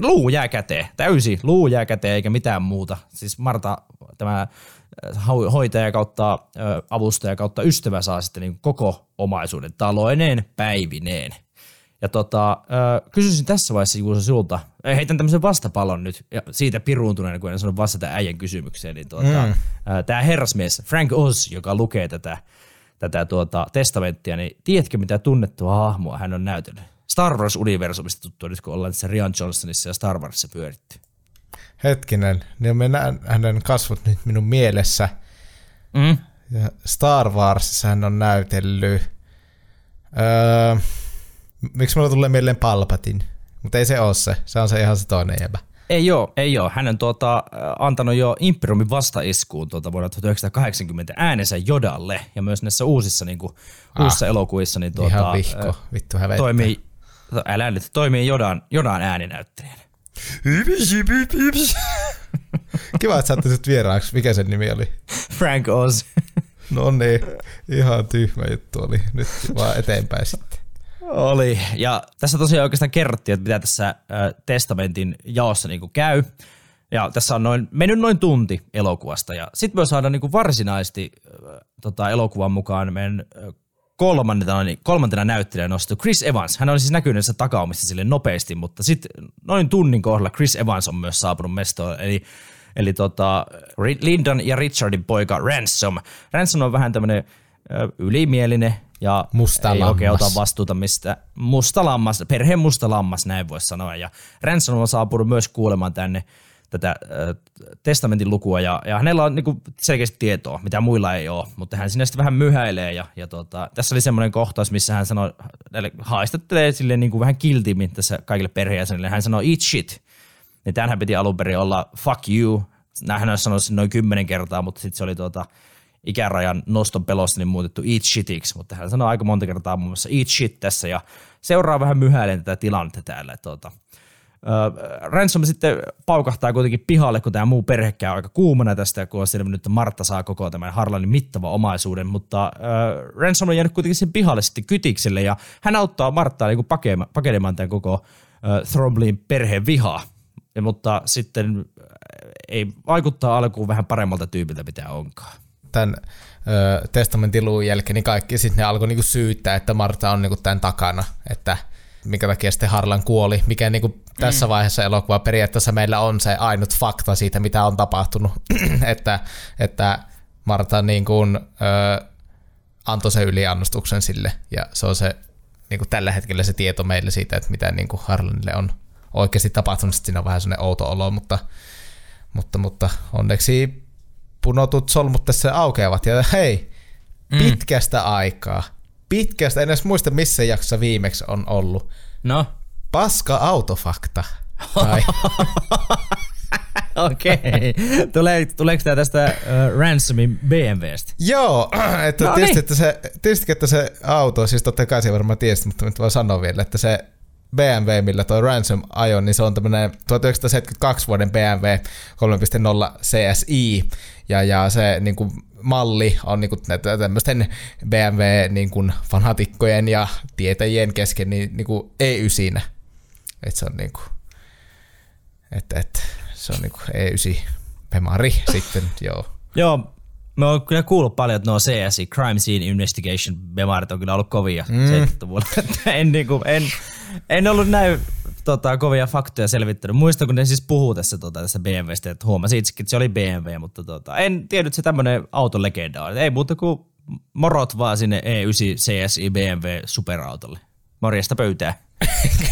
Luu jää käteen, täysi luu jää käteen eikä mitään muuta. Siis Marta, tämä äh, ho- hoitaja kautta äh, avustaja kautta ystävä saa sitten niin koko omaisuuden taloineen päivineen. Ja tota, kysyisin tässä vaiheessa Juuso sulta, heitän tämmöisen vastapallon nyt, ja siitä piruuntuneena, kun en sanonut vastata äijän kysymykseen, niin tuota, mm. tämä herrasmies Frank Oz, joka lukee tätä, tätä tuota, testamenttia, niin tiedätkö mitä tunnettua hahmoa hän on näytellyt? Star Wars-universumista tuttua nyt, kun ollaan tässä Rian Johnsonissa ja Star Warsissa pyöritty. Hetkinen, niin mä näen hänen kasvot nyt minun mielessä. Mm. Ja Star Warsissa hän on näytellyt. Öö, miksi mulla tulee mieleen Palpatin? Mutta ei se ole se, se on se ihan se toinen jäbä. Ei joo, ei joo. Hän on tuota, äh, antanut jo Imperiumin vastaiskuun tuota vuonna 1980 äänensä Jodalle ja myös näissä uusissa, niin kuin, ah, uusissa elokuvissa niin tuota, Ihan vihko, äh, vittu hävettä. toimii, älä nyt, toimii Jodan, Jodan ääninäyttelijänä. Kiva, että saatte sit vieraaksi. Mikä sen nimi oli? Frank Oz. No niin, ihan tyhmä juttu oli. Nyt vaan eteenpäin sitten. Oli. Ja tässä tosiaan oikeastaan kerrottiin, että mitä tässä testamentin jaossa niin käy. Ja tässä on noin, mennyt noin tunti elokuvasta. Ja sitten me saadaan niin varsinaisesti tota, elokuvan mukaan meidän kolmantena, niin kolmantena näyttelijänä nostettu Chris Evans. Hän on siis näkynyt takaumissa sille nopeasti, mutta sitten noin tunnin kohdalla Chris Evans on myös saapunut mestoon. Eli Eli tota, Lyndon ja Richardin poika Ransom. Ransom on vähän tämmöinen ylimielinen ja Musta ei lammas. oikein ota vastuuta mistä. Musta lammas, perheen musta lammas, näin voisi sanoa. Ja Ransom on saapunut myös kuulemaan tänne tätä äh, testamentin lukua ja, ja hänellä on niinku selkeästi tietoa, mitä muilla ei ole, mutta hän sinne sitten vähän myhäilee ja, ja tota, tässä oli semmoinen kohtaus, missä hän sanoi, haistattelee silleen niinku vähän kiltimmin tässä kaikille perheenjäsenille, hän sanoi eat shit, niin tämähän piti alun perin olla fuck you, hän olisi sanonut sen noin kymmenen kertaa, mutta sitten se oli tuota, ikärajan noston pelossa niin muutettu eat shitiksi, mutta hän sanoi aika monta kertaa muun muassa eat shit tässä ja seuraa vähän myhäilen tätä tilannetta täällä. Tuota, Ransom sitten paukahtaa kuitenkin pihalle, kun tämä muu perhe käy aika kuumana tästä, kun on selvinnyt, että Martta saa koko tämän Harlanin mittava omaisuuden, mutta uh, Ransom on jäänyt kuitenkin sen pihalle sitten kytikselle ja hän auttaa Marttaa niin pakenemaan tämän koko uh, Throblin perheen vihaa, ja, mutta sitten uh, ei vaikuttaa alkuun vähän paremmalta tyypiltä, mitä onkaan tämän ö, testamentin luun jälkeen, niin kaikki sitten ne alkoi niinku syyttää, että Marta on niinku tämän takana, että minkä takia sitten Harlan kuoli, mikä niinku tässä vaiheessa elokuvaa periaatteessa meillä on se ainut fakta siitä, mitä on tapahtunut, että, että Marta niin kuin, ö, antoi sen yliannostuksen sille, ja se on se niin kuin tällä hetkellä se tieto meille siitä, että mitä niin kuin Harlanille on oikeasti tapahtunut, sitten siinä on vähän sellainen outo olo, mutta, mutta, mutta onneksi punotut solmut tässä aukeavat, ja hei, pitkästä mm. aikaa, pitkästä, en edes muista missä jaksossa viimeksi on ollut, No, paska autofakta. Tai, okei. Tulee, tuleeko tämä tästä uh, Ransomin BMWstä? joo, että No tietysti, niin. että se, tietysti, että se auto, siis totta kai se varmaan tiesit, mutta nyt vaan sanoa vielä, että se BMW, millä tuo Ransom ajoi, niin se on tämmöinen 1972 vuoden BMW 3.0 CSI, ja, ja se niin kuin, malli on niin kuin, tämmöisten BMW niin kuin, fanatikkojen ja tietäjien kesken niin, niin kuin E9. Että se on niin kuin, että, että se on niin kuin E9 Pemari sitten, joo. Joo, mä oon kyllä kuullut paljon, että nuo CSI, Crime Scene Investigation bemarit on kyllä ollut kovia mm. 70-luvulla. Että en, niinku, en, en ollut näin tota, kovia faktoja selvittänyt. Muistan, kun ne siis puhuu tässä, tota, tässä BMWstä, että huomasin itsekin, että se oli BMW, mutta tota, en tiennyt, että se tämmöinen autolegenda on. Ei muuta kuin morot vaan sinne E9 CSI BMW superautolle. Morjesta pöytää.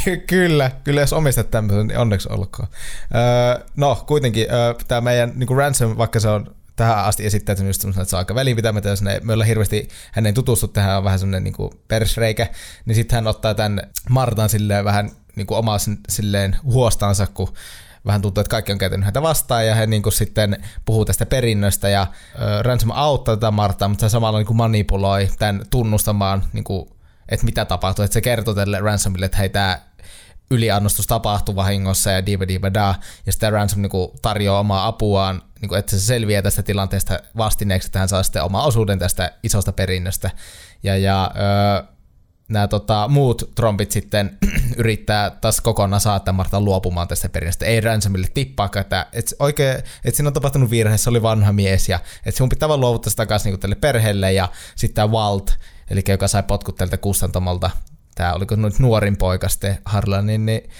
Ky- kyllä, kyllä jos omistat tämmöisen, niin onneksi olkoon. Öö, no kuitenkin öö, tämä meidän niin Ransom, vaikka se on tähän asti esittäytynyt semmoisena, että se on aika välinpitämätön, jos ne, me ollaan hirveästi hänen tutustu tähän on vähän semmoinen niin persreikä, niin sitten hän ottaa tämän Martan silleen vähän niin kuin omaa silleen huostansa, kun vähän tuntuu, että kaikki on käytänyt häntä vastaan ja hän niin kuin sitten puhuu tästä perinnöstä ja Ransom auttaa tätä Martaa, mutta se samalla niin kuin manipuloi tämän tunnustamaan, niin kuin, että mitä tapahtuu, että se kertoo tälle Ransomille, että hei tämä yliannostus tapahtuu vahingossa ja diva diva da, ja sitten Ransom niin kuin, tarjoaa omaa apuaan, niin kuin, että se selviää tästä tilanteesta vastineeksi, että hän saa sitten oma osuuden tästä isosta perinnöstä. Ja, ja öö, nämä tota, muut trompit sitten yrittää taas kokonaan saattaa Marta luopumaan tästä perinnöstä. Ei Ransomille tippaakaan, että, että, oikein, että siinä on tapahtunut virhe, se oli vanha mies ja että sinun pitää vaan luovuttaa sitä takaisin niin tälle perheelle ja sitten tämä Walt, eli joka sai potkut tältä kustantamolta, tämä oliko nyt nuorin poika sitten Harlan, niin, niin,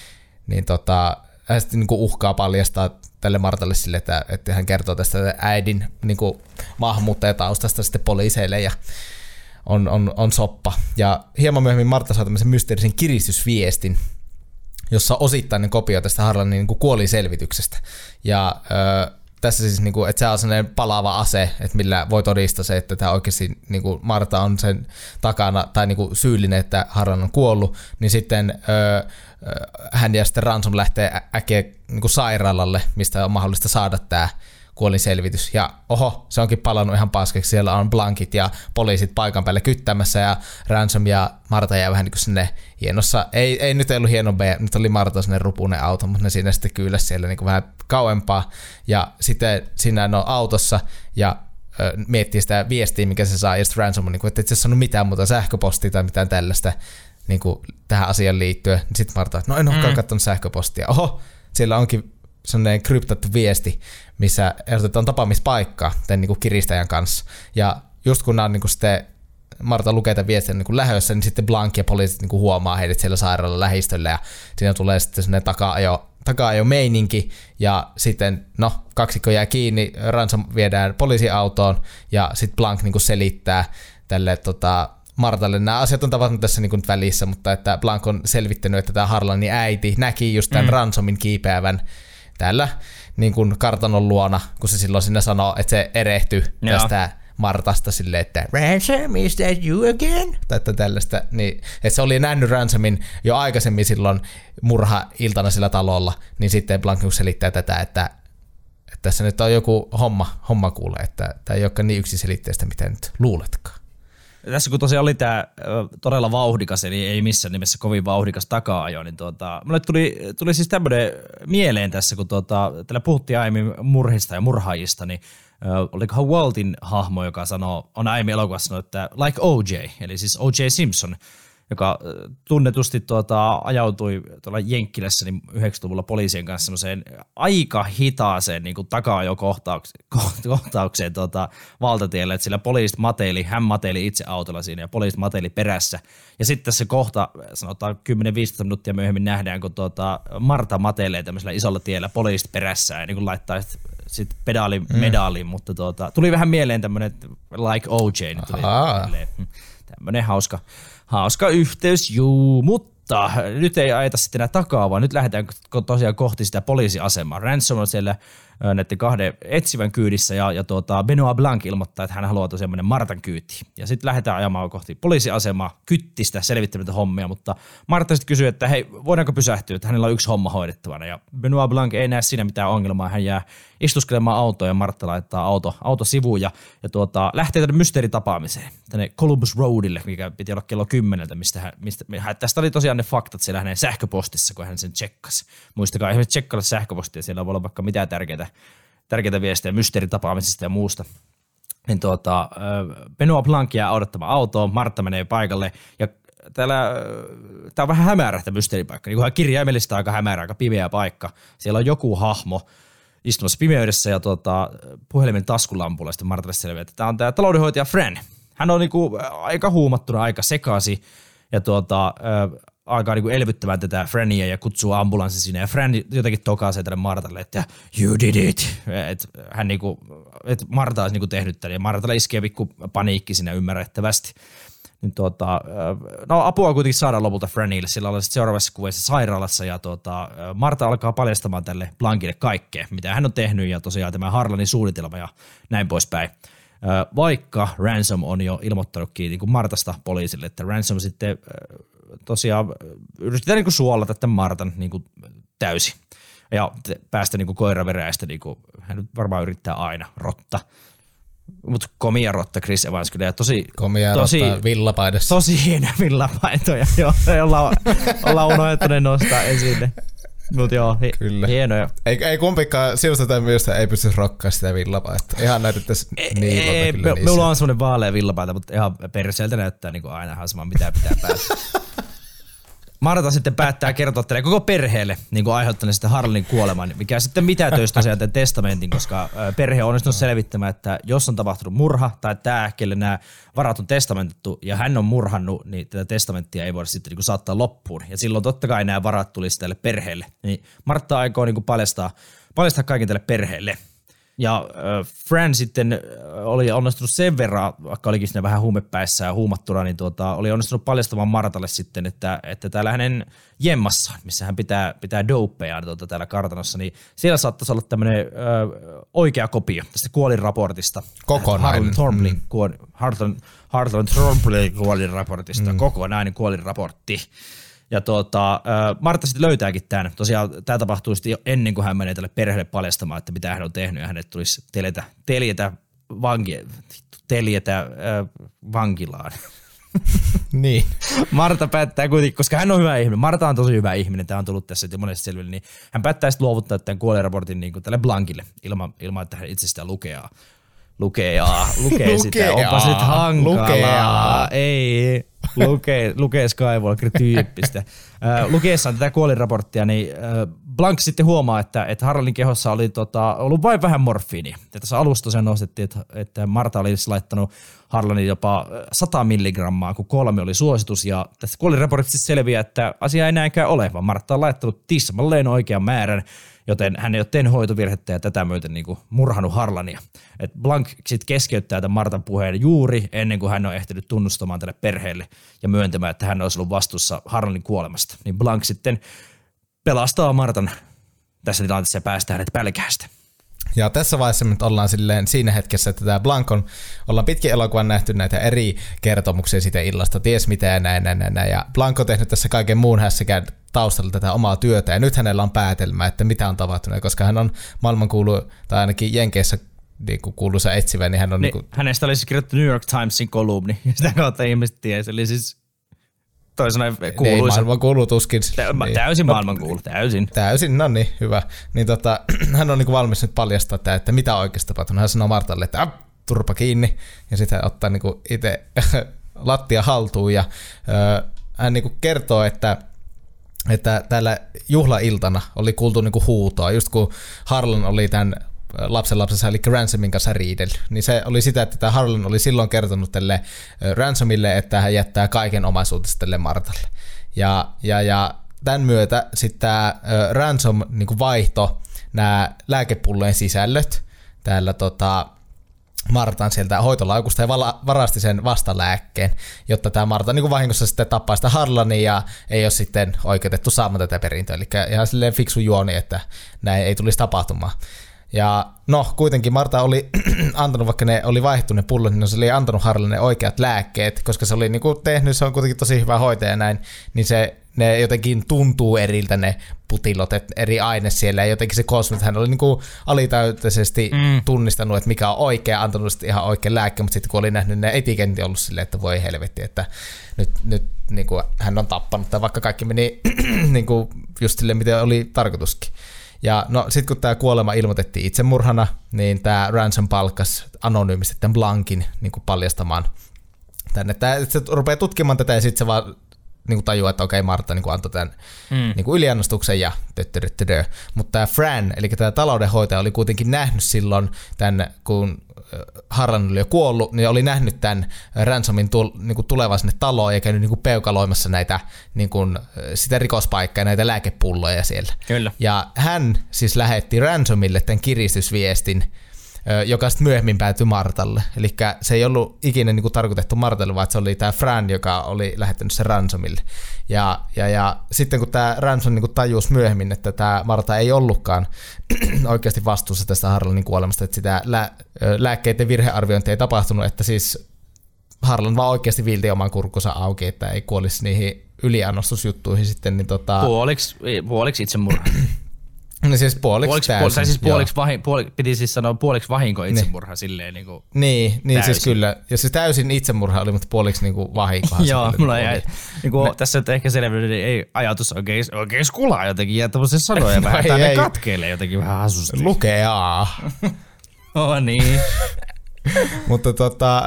niin tota, hän sitten niin uhkaa paljastaa tälle Martalle sille, että, että hän kertoo tästä äidin niin maahanmuuttajataustasta sitten poliiseille ja on, on, on soppa. Ja hieman myöhemmin Marta saa tämmöisen mysteerisen kiristysviestin, jossa osittainen kopio tästä Harlanin niin kuoliselvityksestä. Ja ö, tässä siis, niin kuin, että se on sellainen palaava ase, että millä voi todistaa se, että tämä oikeasti niin kuin Marta on sen takana tai niin kuin syyllinen, että Harlan on kuollut, niin sitten ö, hän ja sitten Ransom lähtee äkkiä niin sairaalalle, mistä on mahdollista saada tämä kuolinselvitys. Ja oho, se onkin palannut ihan paskaksi. Siellä on blankit ja poliisit paikan päälle kyttämässä ja Ransom ja Marta jää vähän niin kuin sinne hienossa. Ei, ei nyt ollut hieno B, nyt oli Marta sinne rupunen auto, mutta ne siinä sitten kyllä siellä niin kuin vähän kauempaa. Ja sitten siinä on autossa ja miettii sitä viestiä, mikä se saa, ja sitten Ransom on niin kuin, että et se sanonut mitään muuta sähköpostia tai mitään tällaista niin kuin tähän asiaan liittyen. Sitten Marta, no en olekaan mm. katsonut sähköpostia. Oho, siellä onkin sellainen kryptattu viesti, missä ehdotetaan tapaamispaikkaa tämän niin kuin kiristäjän kanssa. Ja just kun nämä on niin kuin sitten Marta lukee tämän viestin niin lähössä, niin sitten Blank ja poliisit niin kuin huomaa heidät siellä sairaalan lähistöllä ja siinä tulee sitten sellainen taka-ajo, taka-ajo meininki ja sitten no kaksikko jää kiinni, Ransom viedään poliisiautoon ja sitten Blank niin kuin selittää tälle tota, Martalle. Nämä asiat on tapahtunut tässä niin kuin nyt välissä, mutta että Blank on selvittänyt, että tämä Harlanin äiti näki just tämän mm. Ransomin kiipeävän täällä niin kuin kartanon luona, kun se silloin sinne sanoo, että se erehtyi Joo. tästä Martasta silleen, että Ransom, is that you again? Tai että tällaista, niin, että se oli nähnyt Ransomin jo aikaisemmin silloin murha-iltana sillä talolla, niin sitten Blankus selittää tätä, että, että tässä nyt on joku homma, homma kuule, että tämä ei olekaan niin yksiselitteistä, mitä nyt luuletkaan. Tässä kun tosiaan oli tämä todella vauhdikas, eli ei missään nimessä kovin vauhdikas taka-ajo, niin tuota, mulle tuli, tuli siis tämmöinen mieleen tässä, kun tuota, täällä puhuttiin aiemmin murhista ja murhaajista, niin olikohan Waltin hahmo, joka sanoo, on aiemmin elokuvassa sanonut, että like OJ, eli siis OJ Simpson, joka tunnetusti tuota, ajautui tuolla Jenkkilässä niin 90-luvulla poliisien kanssa semmoiseen aika hitaaseen niin kuin taka-ajokohtaukseen kohtaukseen, tuota, valtatielle, että sillä poliisit mateili, hän mateili itse autolla siinä ja poliisit mateili perässä. Ja sitten se kohta, sanotaan 10-15 minuuttia myöhemmin nähdään, kun tuota, Marta matelee tämmöisellä isolla tiellä poliisit perässä ja niin kuin laittaa sitten pedaali mm. medaaliin, mutta tuota, tuli vähän mieleen tämmöinen like OJ, niin tuli mm, tämmöinen hauska, hauska yhteys, juu, mutta nyt ei ajeta sitten enää takaa, vaan nyt lähdetään tosiaan kohti sitä poliisiasemaa. Ransom on siellä näiden kahden etsivän kyydissä ja, ja tuota, Benoit Blanc ilmoittaa, että hän haluaa tosiaan mennä Martan kyytiin. Ja sitten lähdetään ajamaan kohti poliisiasemaa, kyttistä selvittämättä hommia, mutta Marta sitten kysyy, että hei, voidaanko pysähtyä, että hänellä on yksi homma hoidettavana. Ja Benoit Blanc ei näe siinä mitään ongelmaa, hän jää istuskelemaan autoa ja Martta laittaa auto, auto sivuun ja, ja tuota, lähtee tänne mysteeritapaamiseen, tänne Columbus Roadille, mikä piti olla kello kymmeneltä, mistä, hän, mistä tästä oli tosiaan ne faktat siellä hänen sähköpostissa, kun hän sen tsekkasi. Muistakaa esimerkiksi tsekkailla sähköpostia, siellä voi olla vaikka mitä tärkeitä, tärkeitä viestejä mysteeritapaamisista ja muusta. Niin tuota, Benoit Blanc jää odottamaan autoon, Martta menee paikalle ja täällä, tää on vähän hämärä tämä mysteeripaikka, niin kuin kirjaimellista aika hämärä, aika pimeä paikka. Siellä on joku hahmo, istumassa pimeydessä ja tuota, puhelimen taskulampulla sitten Martalle selviää, että tämä on tämä taloudenhoitaja Fran. Hän on niinku aika huumattuna, aika sekasi ja tuota, alkaa niinku elvyttämään tätä Frania ja kutsuu ambulanssi sinne ja Fran jotenkin tokaisee tälle Martalle, että you did it. Et hän niinku, et Marta olisi niinku tehnyt tämän ja Martalle iskee pikku paniikki sinne ymmärrettävästi. niin tuota, no apua kuitenkin saadaan lopulta Franille, sillä sitten seuraavassa kuvassa sairaalassa ja tuota, Marta alkaa paljastamaan tälle Blankille kaikkea, mitä hän on tehnyt ja tosiaan tämä Harlanin suunnitelma ja näin poispäin. Vaikka Ransom on jo ilmoittanutkin niin Martasta poliisille, että Ransom sitten tosiaan yritetään niin kuin suolata tämän Martan niin kuin täysin ja päästä niin kuin koiraveräistä, niin kuin, hän varmaan yrittää aina, rotta. Mutta komia rotta Chris Evans kyllä. Ja tosi, Komia tosi, rotta villapaidassa. Tosi hienoja villapaitoja, joo. Ollaan, ollaan unohdettu ne nostaa esille. Mutta joo, hi- Kyllä. hienoja. Ei, ei kumpikaan sinusta tai minusta ei pysty rokkaa sitä villapaita. Ihan näytettäisiin niin Ei, kyllä me, mulla on semmoinen vaalea villapaita, mutta ihan perseeltä näyttää niin kuin aina ihan sama, mitä pitää päästä. Marta sitten päättää kertoa tälle koko perheelle niin kuin aiheuttaneen sitten Harlin kuoleman, mikä sitten mitä töistä tämän testamentin, koska perhe on onnistunut selvittämään, että jos on tapahtunut murha tai tämä, kelle nämä varat on testamentettu ja hän on murhannut, niin tätä testamenttia ei voida sitten niin kuin saattaa loppuun. Ja silloin totta kai nämä varat tulisi tälle perheelle. Niin Martta aikoo niin kuin paljastaa, paljastaa kaiken tälle perheelle. Ja äh, Fran sitten oli onnistunut sen verran, vaikka olikin sinne vähän huumepäissä ja huumattuna, niin tuota, oli onnistunut paljastamaan Martalle sitten, että, että täällä hänen jemmassaan, missä hän pitää, pitää dopeja tuota, täällä kartanossa, niin siellä saattaisi olla tämmöinen äh, oikea kopio tästä kuolinraportista. Kokonainen. Harlan Thornblin, mm. Harlan, Harlan Thornblin kuolinraportista, mm. kokonainen kuolinraportti. Ja tuota, Martta sitten löytääkin tämän. Tosiaan tämä tapahtuu sitten jo ennen kuin hän menee tälle perheelle paljastamaan, että mitä hän on tehnyt ja hänet tulisi teljetä, teljetä, vanki, teljetä äh, vankilaan. Niin. Marta päättää kuitenkin, koska hän on hyvä ihminen. Marta on tosi hyvä ihminen, tämä on tullut tässä jo monesti selville, niin hän päättää sitten luovuttaa tämän kuoleraportin niin kuin tälle Blankille ilman, ilman, että hän itse sitä lukee. Lukee, lukee sitä. Lukea. Onpa nyt hankalaa. Lukea. Ei, lukee, lukee Skywalker-tyyppistä. Lukeessaan tätä kuolinraporttia, niin Blank sitten huomaa, että, että Haralin kehossa oli tota, ollut vain vähän morfiinia. Ja tässä alusta sen nostettiin, että, että Marta olisi laittanut Harlanin jopa 100 milligrammaa, kun kolme oli suositus. Ja tässä kuolinraportissa selviää, että asia ei näinkään ole, vaan Marta on laittanut tismalleen oikean määrän, joten hän ei ole tehnyt hoitovirhettä ja tätä myöten niin kuin murhannut Harlania. Et Blank sitten keskeyttää tämän Martan puheen juuri ennen kuin hän on ehtinyt tunnustamaan tälle perheelle ja myöntämään, että hän olisi ollut vastuussa Harlanin kuolemasta. Niin Blank sitten pelastaa Martan tässä tilanteessa ja päästää hänet pälkästä. Ja tässä vaiheessa nyt ollaan silleen siinä hetkessä, että tämä Blankon, ollaan pitkin elokuvan nähty näitä eri kertomuksia siitä illasta, ties mitä ja näin, näin, näin, näin. Ja Blanko on tehnyt tässä kaiken muun hässäkään taustalla tätä omaa työtä, ja nyt hänellä on päätelmä, että mitä on tapahtunut, koska hän on maailmankuulu, tai ainakin Jenkeissä niin kuin kuuluisa etsivä, niin hän on niin, Niin, niin hänestä oli siis kirjoittu New York Timesin kolumni, ja sitä kautta ihmiset tiesi. Eli siis toisena ei kuuluisa. maailmankuulu tuskin. Tä- niin. Täysin maailmankuulu, täysin. Täysin, no niin, hyvä. Niin tota, hän on niin valmis nyt paljastaa tämä, että mitä oikeasti tapahtunut. Hän sanoo Martalle, että "Äh, turpa kiinni, ja sitten hän ottaa niin itse lattia haltuun, ja ö, hän niin kertoo, että että täällä juhlailtana oli kuultu niinku huutoa, just kun Harlan oli tämän lapsen lapsensa, eli Ransomin kanssa riidellyt. Niin se oli sitä, että tämä Harlan oli silloin kertonut tälle ö, Ransomille, että hän jättää kaiken omaisuutensa tälle Martalle. Ja, ja, ja tämän myötä sitten tämä Ransom niin vaihto nämä lääkepullojen sisällöt täällä tota, Martan sieltä hoitolaukusta ja varasti sen vastalääkkeen, jotta tämä Marta niin kuin vahingossa sitten tappaa sitä Harlania ja ei ole sitten oikeutettu saamaan tätä perintöä. Eli ihan silleen fiksu juoni, että näin ei tulisi tapahtumaan. Ja no, kuitenkin Marta oli antanut, vaikka ne oli vaihdettu ne pullot, niin se oli antanut Harlalle ne oikeat lääkkeet, koska se oli niinku tehnyt, se on kuitenkin tosi hyvä hoitaja ja näin, niin se, ne jotenkin tuntuu eriltä ne putilot, että eri aine siellä ja jotenkin se kosmos, hän oli niinku alitäyteisesti mm. tunnistanut, että mikä on oikea, antanut sitten ihan oikein lääke, mutta sitten kun oli nähnyt ne etiketti ollut silleen, että voi helvetti, että nyt, nyt niin kuin hän on tappanut, tai vaikka kaikki meni niin kuin just silleen, miten oli tarkoituskin. Ja no sit kun tämä kuolema ilmoitettiin itsemurhana, niin tämä Ransom palkkas anonyymisti tämän Blankin niin kuin paljastamaan tänne. Tää, se rupeaa tutkimaan tätä ja sitten se vaan niin kuin tajuaa, että okei, Marta niin kuin antoi tämän mm. niin kuin yliannostuksen ja töttöröttörö. Mutta tämä Fran, eli tämä taloudenhoitaja, oli kuitenkin nähnyt silloin tämän, kun Harlan oli jo kuollut, niin oli nähnyt tämän Ransomin tul, niin kuin tulevan sinne taloon ja käynyt niin kuin peukaloimassa näitä, niin kuin, sitä rikospaikkaa ja näitä lääkepulloja siellä. Kyllä. Ja hän siis lähetti Ransomille tämän kiristysviestin, joka sitten myöhemmin päätyi Martalle. Eli se ei ollut ikinä niin kuin tarkoitettu Martalle, vaan se oli tämä Fran, joka oli lähettänyt se Ransomille. Ja, ja, ja sitten kun tämä Ransom niin kuin tajusi myöhemmin, että tämä Marta ei ollutkaan oikeasti vastuussa tästä Harlanin kuolemasta, että sitä lä- lääkkeiden virhearviointia ei tapahtunut, että siis Harlan vaan oikeasti viilti oman kurkkunsa auki, että ei kuolisi niihin yliannostusjuttuihin sitten, niin tota... Puoliksi, puoliksi itsemurha. Niin siis puoliksi, Puoliksi, täysin, puoliksi, siis puoliksi, vahi, puoli, piti siis sanoa puoliksi vahinko itsemurha silleen niin kuin, Niin, niin siis kyllä. Ja siis täysin itsemurha oli, mutta puoliksi niinku vahinkohan se Joo, mulla jäi, niin kuin, tässä nyt ehkä selvinnyt, niin ei ajatus oikein, oikein skulaa jotenkin, ja tämmöisiä sanoja No vähän, ei, tai ne ei. katkeilee jotenkin vähän hasusti. Lukea. Oh, niin. mutta tota,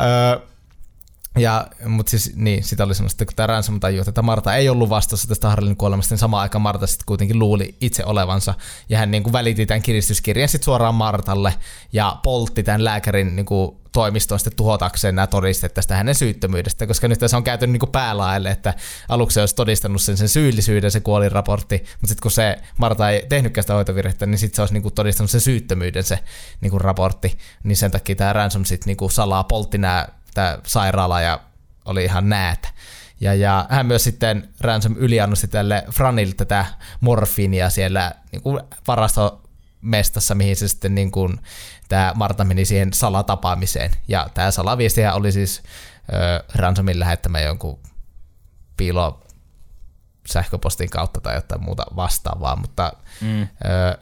ja, mutta siis niin, sitä oli semmoista, kun tämä Ransom tajui, että Marta ei ollut vastuussa tästä Harlin kuolemasta, niin samaan aikaan Marta sitten kuitenkin luuli itse olevansa, ja hän niin kuin välitti tämän kiristyskirjan sitten suoraan Martalle, ja poltti tämän lääkärin niin kuin toimistoon sitten tuhotakseen nämä todisteet tästä hänen syyttömyydestä, koska nyt tässä on käyty niin päälaelle, että aluksi olisi todistanut sen, sen syyllisyyden, se kuolinraportti, mutta sitten kun se Marta ei tehnytkään sitä hoitovirhettä, niin sitten se olisi niin todistanut sen syyttömyyden se niin raportti, niin sen takia tämä Ransom sitten niin salaa poltti nämä tämä sairaala ja oli ihan näätä. Ja, ja hän myös sitten Ransom yliannosti tälle Franille tätä morfiinia siellä niin kuin varastomestassa, mihin se sitten niin kuin, tämä Marta meni siihen salatapaamiseen. Ja tämä salaviestihän oli siis ö, Ransomin lähettämä jonkun piilo sähköpostin kautta tai jotain muuta vastaavaa, mutta, mm. ö,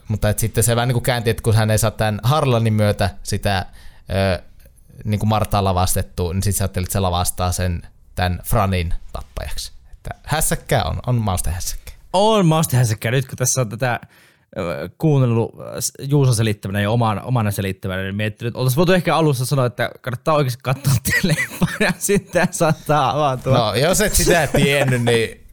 mutta et sitten se vähän niin kuin käänti, että kun hän ei saa tämän Harlanin myötä sitä ö, niin kuin Martaa lavastettu, niin sitten se ajatteli, että se lavastaa sen tämän Franin tappajaksi. Että hässäkkää on, on mauste hässäkkää. On maustihässäkkä. Nyt kun tässä on tätä kuunnellut Juuson selittämänä ja oman, omana selittämänä, niin miettinyt, että oltaisiin voitu ehkä alussa sanoa, että kannattaa oikeasti katsoa leffan ja sitten saattaa avautua. No, jos et sitä tiennyt, niin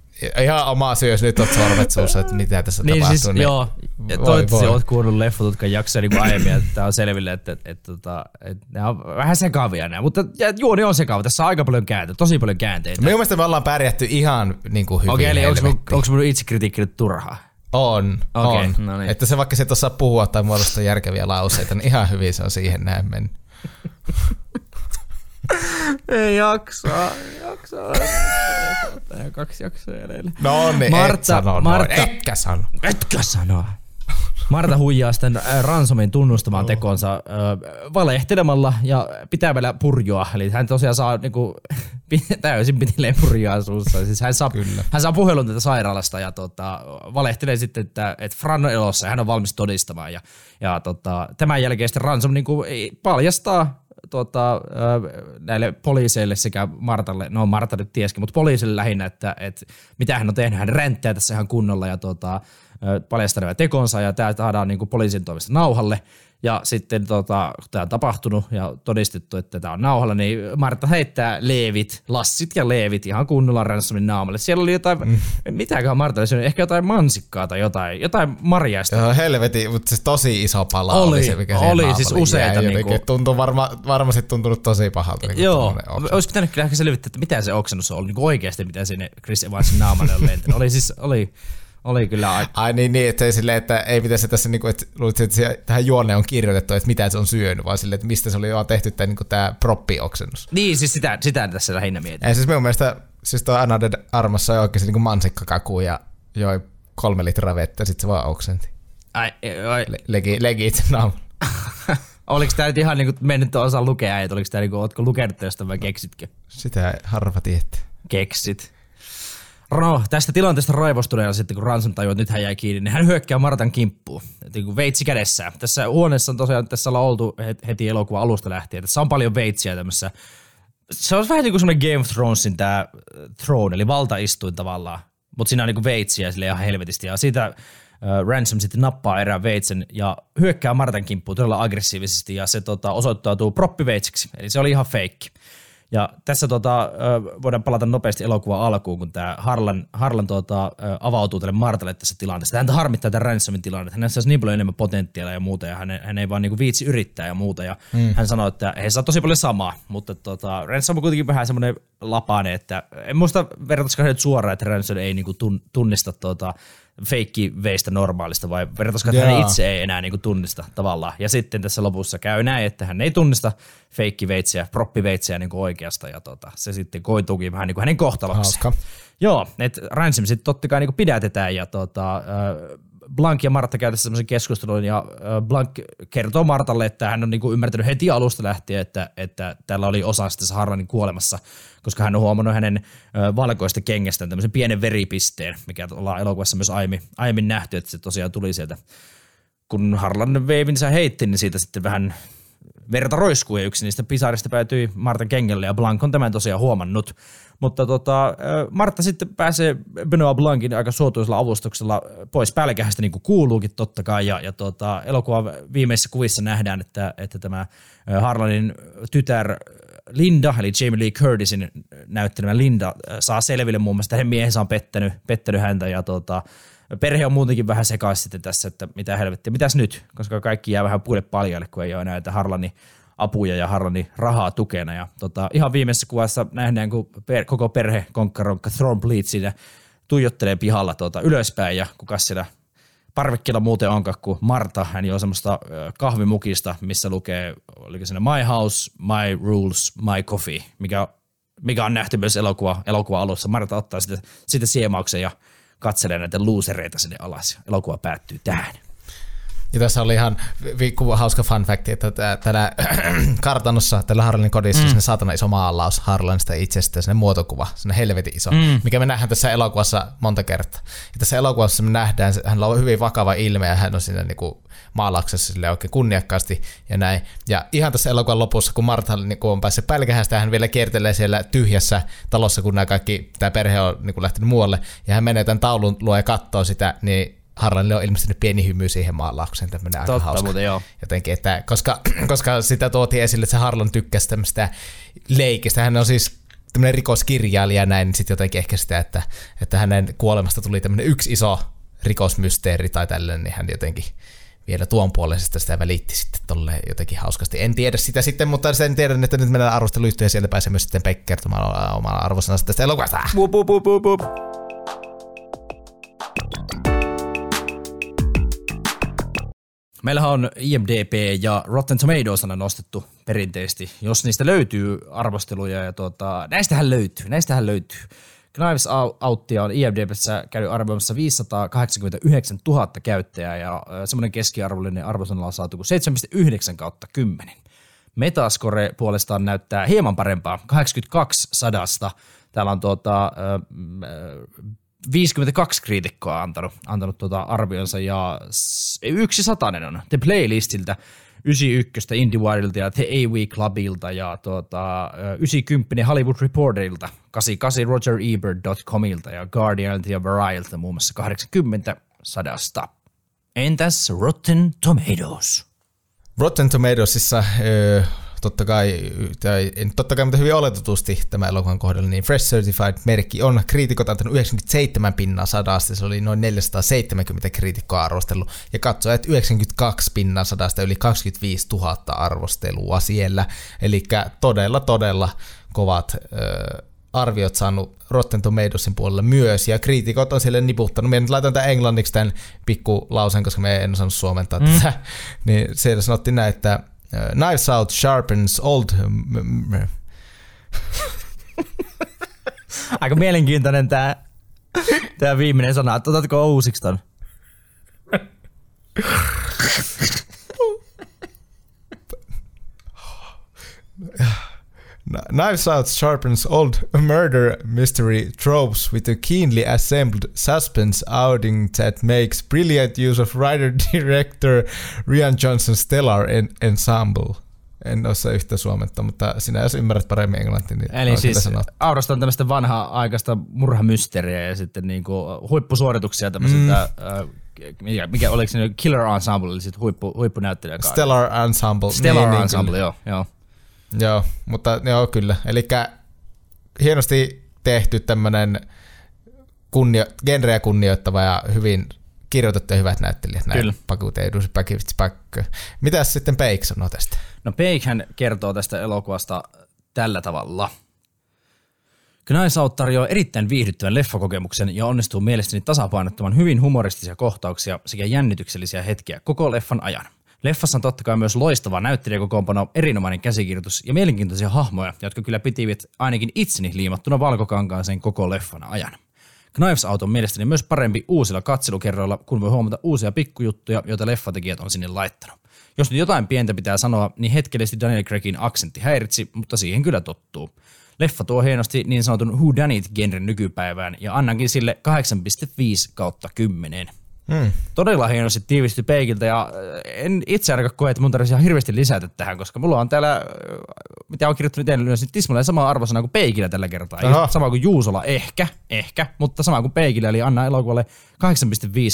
ihan oma syy, jos nyt oot sormet suussa, että mitä tässä Niin tapahtuu. siis, joo. Ja toivottavasti oot kuunnellut leffotutkan jaksoja niin kuin aiemmin, että tää on selville, että, että, että, että, että nämä on vähän sekavia nämä. Mutta ja, juoni on sekava. Tässä on aika paljon käänteitä, tosi paljon käänteitä. Minun mielestä me ollaan pärjätty ihan niin kuin hyvin. Okei, eli onko mun, itsekritiikki nyt turhaa? On, Okei, on. no niin. Että se vaikka se et osaa puhua tai muodostaa järkeviä lauseita, niin ihan hyvin se on siihen näin mennyt. Ei jaksaa, jaksaa. Kaksi jaksoa edellä. No niin, Marta- et sano Marta- noin, etkä sano. Etkö sanoa? Marta huijaa sitten äh, Ransomin tunnustamaan tekonsa äh, valehtelemalla ja pitämällä purjoa. Eli hän tosiaan saa niinku, täysin pitileen purjoa suussa. Siis hän, saa, Kyllä. hän saa puhelun tätä sairaalasta ja tota, valehtelee sitten, että, että Fran on elossa ja hän on valmis todistamaan. Ja, ja tota, tämän jälkeen sitten Ransom niinku paljastaa ö, näille poliiseille sekä Martalle, no Marta nyt tieskin, mutta poliisille lähinnä, että, että mitä hän on tehnyt. Hän ränttää tässä ihan kunnolla ja ö, paljastaa tekonsa ja tämä saadaan niin poliisin toimesta nauhalle. Ja sitten tota, kun tämä on tapahtunut ja todistettu, että tämä on nauhalla, niin Marta heittää leevit, lassit ja leevit ihan kunnolla Ransomin naamalle. Siellä oli jotain, mm. mitäköhän Marta oli syönyt, ehkä jotain mansikkaa tai jotain, jotain marjaista. Joo, helvetin, mutta siis tosi iso pala oli, Oli, se, mikä oli, naamalle siis jäi useita jotenkin. niinku- Tuntui varma, varmasti tuntunut tosi pahalta. Niin Joo, olisi pitänyt kyllä ehkä selvittää, että mitä se oksennus on ollut niin oikeasti, mitä sinne Chris Evansin naamalle on lentänyt. Oli siis, oli, oli kyllä aika. Ai niin, niin että, ei silleen, että ei pitäisi tässä, niin kuin, että luulit, että tähän juoneen on kirjoitettu, että mitä se on syönyt, vaan silleen, että mistä se oli vaan tehty tämä, niin tämä proppioksennus. Niin, siis sitä, sitä tässä lähinnä mietin. Ei siis minun mielestä, siis tuo Anna de Armas sai oikeasti niin mansikkakaku ja joi kolme litraa vettä, sitten se vaan oksenti. Ai, ai, Le- Legi, oliko tämä nyt ihan niin kuin mennyt osa lukea, että oliko tämä niin kuin, ootko lukenut tästä vai keksitkö? Sitä harva tietää. Keksit. No, tästä tilanteesta raivostuneena sitten, kun Ransom tajuu, että nyt hän jäi kiinni, niin hän hyökkää Martan kimppuun, niin veitsi kädessään. Tässä huoneessa on tosiaan, tässä ollaan oltu het- heti elokuvan alusta lähtien. Tässä on paljon veitsiä tämmössä. Se on vähän niin kuin semmoinen Game of Thronesin tämä throne, eli valtaistuin tavallaan. Mutta siinä on niin kuin veitsiä sille ihan helvetisti. Ja siitä äh, Ransom sitten nappaa erään veitsen ja hyökkää Martan kimppuun todella aggressiivisesti ja se tota, osoittautuu proppiveitsiksi. Eli se oli ihan feikki. Ja tässä tota, voidaan palata nopeasti elokuvan alkuun, kun tämä Harlan, Harlan tota, avautuu tälle Martalle tässä tilanteessa. Häntä harmittaa tämä Ransomin tilanne, että hänessä olisi niin paljon enemmän potentiaalia ja muuta, ja hän, ei- hän ei vaan niinku viitsi yrittää ja muuta. Ja mm. hän sanoi, että he saa tosi paljon samaa, mutta tota, Ransom on kuitenkin vähän semmoinen lapane, että en muista vertaisiko nyt suoraan, että Ransom ei niinku tun, tunnista tota, feikki veistä normaalista vai vertaisiko, että hän Jaa. itse ei enää niinku tunnista tavallaan. Ja sitten tässä lopussa käy näin, että hän ei tunnista feikkiveitsiä, proppiveitsiä niinku oikeasta ja tota, se sitten koituukin vähän niinku hänen kohtaloksi. Hauska. Joo, että Ransom sitten totta kai niinku pidätetään ja tota, äh, Blank ja Martta käy tässä semmoisen keskustelun ja Blank kertoo Martalle, että hän on niinku ymmärtänyt heti alusta lähtien, että, että tällä oli osa sitten Harlanin kuolemassa, koska hän on huomannut hänen valkoista kengästään tämmöisen pienen veripisteen, mikä ollaan elokuvassa myös aiemmin, aiemmin nähty, että se tosiaan tuli sieltä kun Harlan veivinsä heitti, niin siitä sitten vähän verta roiskui ja yksi niistä pisarista päätyi Martan kengelle ja Blanc on tämän tosiaan huomannut. Mutta tota, Martta sitten pääsee Benoit Blancin aika suotuisella avustuksella pois. Pälkähästä niin kuin kuuluukin totta kai ja, ja tota, elokuvan viimeisissä kuvissa nähdään, että, että tämä Harlanin tytär Linda, eli Jamie Lee Curtisin näyttelemä Linda, saa selville muun muassa, että hänen miehensä on pettänyt, pettänyt häntä ja tota, perhe on muutenkin vähän sekaisin sitten tässä, että mitä helvettiä, mitäs nyt, koska kaikki jää vähän puille paljalle, kun ei ole enää näitä Harlani apuja ja Harlani rahaa tukena. Ja tota, ihan viimeisessä kuvassa nähdään, kun per, koko perhe konkkaronkka Thornbleed siinä tuijottelee pihalla tuota, ylöspäin ja kuka siellä parvekkeella muuten onkaan kuin Marta, hän on semmoista kahvimukista, missä lukee, oliko siinä My House, My Rules, My Coffee, mikä, mikä on nähty myös elokuva, elokuva alussa. Marta ottaa sitä, sitä siemauksen ja katselee näitä luusereita sinne alas. Elokuva päättyy tähän. Ja tässä oli ihan vi- hauska fun fact, että tää- täällä kartanossa, tällä Harlanin kodissa, mm. sinne saatana iso maalaus Harlanista itsestä, sinne muotokuva, sinne helvetin iso, mm. mikä me nähdään tässä elokuvassa monta kertaa. Ja tässä elokuvassa me nähdään, hänellä on hyvin vakava ilme ja hän on siinä niinku maalauksessa sille oikein kunniakkaasti ja näin. Ja ihan tässä elokuvan lopussa, kun Martha niinku on päässyt pälkähästä, hän vielä kiertelee siellä tyhjässä talossa, kun nämä kaikki, tämä perhe on niinku lähtenyt muualle, ja hän menee tämän taulun luo ja katsoo sitä, niin Harlanille on ilmestynyt pieni hymy siihen maalaukseen, tämmöinen aika Totta hauska. muuten, joo. Jotenkin, että koska, koska sitä tuotiin esille, että se Harlan tykkäsi tämmöistä leikistä. Hän on siis tämmöinen rikoskirjailija ja näin, niin sitten jotenkin ehkä sitä, että, että hänen kuolemasta tuli tämmöinen yksi iso rikosmysteeri tai tällainen, niin hän jotenkin vielä tuon puoleisesta sitä välitti sitten tolle jotenkin hauskasti. En tiedä sitä sitten, mutta sen tiedän, että nyt mennään arvosteluyhtiö ja sieltä pääsee myös sitten Pekka kertomaan omalla arvosanasta tästä elokuvasta. Wup, wup, wup, wup, Meillähän on IMDB ja Rotten Tomatoes on nostettu perinteisesti, jos niistä löytyy arvosteluja. Ja tuota, näistähän löytyy, näistähän löytyy. Knives Outia on IMDBssä käynyt arvioimassa 589 000 käyttäjää ja semmoinen keskiarvollinen arvosana on saatu kuin 7,9 kautta 10. Metascore puolestaan näyttää hieman parempaa, 82 sadasta. Täällä on tuota, ö, 52 kriitikkoa antanut, antanut tuota arvionsa ja yksi satanen on The Playlistiltä, 91 IndieWireilta ja The AV Clubilta ja tuota, ö, 90 Hollywood Reporterilta, 88 RogerEbert.comilta ja Guardianilta ja Varialta muun muassa 80 sadasta. Entäs Rotten Tomatoes? Rotten Tomatoesissa totta kai, tai, en totta kai, mutta hyvin oletetusti tämä elokuvan kohdalla, niin Fresh Certified-merkki on kriitikot antanut 97 pinnaa sadasta, se oli noin 470 kriitikkoa arvostellut, ja katsojat 92 pinnaa sadasta, yli 25 000 arvostelua siellä, eli todella, todella kovat öö, arviot saanut Rotten Tomatoesin puolella myös, ja kriitikot on siellä niputtanut. Minä nyt laitan tämän englanniksi tämän pikku lausen, koska me en osannut suomentaa mm. tätä. Niin siellä sanottiin näin, että Knives Out sharpens old... m- m- Aika mielenkiintoinen tämä tää viimeinen sana. Otatko uusiksi ton? Knives Out sharpens old murder mystery tropes with a keenly assembled suspense outing that makes brilliant use of writer-director Rian Johnson stellar en- ensemble. En osaa yhtä suometta, mutta sinä jos ymmärrät paremmin englantia, niin Eli siis. Aurasta on tämmöistä vanhaa aikaista murhamysteriä ja sitten niinku huippusuorituksia tämmöisiltä, mm. mikä, mikä oliko se Killer Ensemble, eli sitten huippu, huippunäyttelijä. Stellar Ensemble. Stellar niin, Ensemble, Niin, joo, joo. Joo, mutta joo kyllä. Eli hienosti tehty tämmönen kunnio, genreä kunnioittava ja hyvin kirjoitettu ja hyvät näyttelijät. Näin Kyllä. Pakut Eidus. Mitäs sitten Peik sanoo tästä? No Peik hän kertoo tästä elokuvasta tällä tavalla. Knives Out tarjoaa erittäin viihdyttävän leffakokemuksen ja onnistuu mielestäni tasapainottamaan hyvin humoristisia kohtauksia sekä jännityksellisiä hetkiä koko leffan ajan. Leffassa on totta kai myös loistava näyttelijäkokoonpano, erinomainen käsikirjoitus ja mielenkiintoisia hahmoja, jotka kyllä pitivät ainakin itseni liimattuna valkokankaaseen koko leffan ajan. Knives Out on mielestäni myös parempi uusilla katselukerroilla, kun voi huomata uusia pikkujuttuja, joita leffatekijät on sinne laittanut. Jos nyt jotain pientä pitää sanoa, niin hetkellisesti Daniel Craigin aksentti häiritsi, mutta siihen kyllä tottuu. Leffa tuo hienosti niin sanotun Who Done It-genren nykypäivään ja annankin sille 8,5 kautta 10. Hmm. Todella hienosti tiivisty peikiltä ja äh, en itse ainakaan koe, että mun tarvitsisi ihan hirveästi lisätä tähän, koska mulla on täällä, äh, mitä on kirjoittanut teille ylös, niin tismalleen sama arvosana kuin Peikillä tällä kertaa. Aha. Sama kuin Juusola, ehkä, ehkä, mutta sama kuin Peikillä, eli Anna elokuvalle 8,5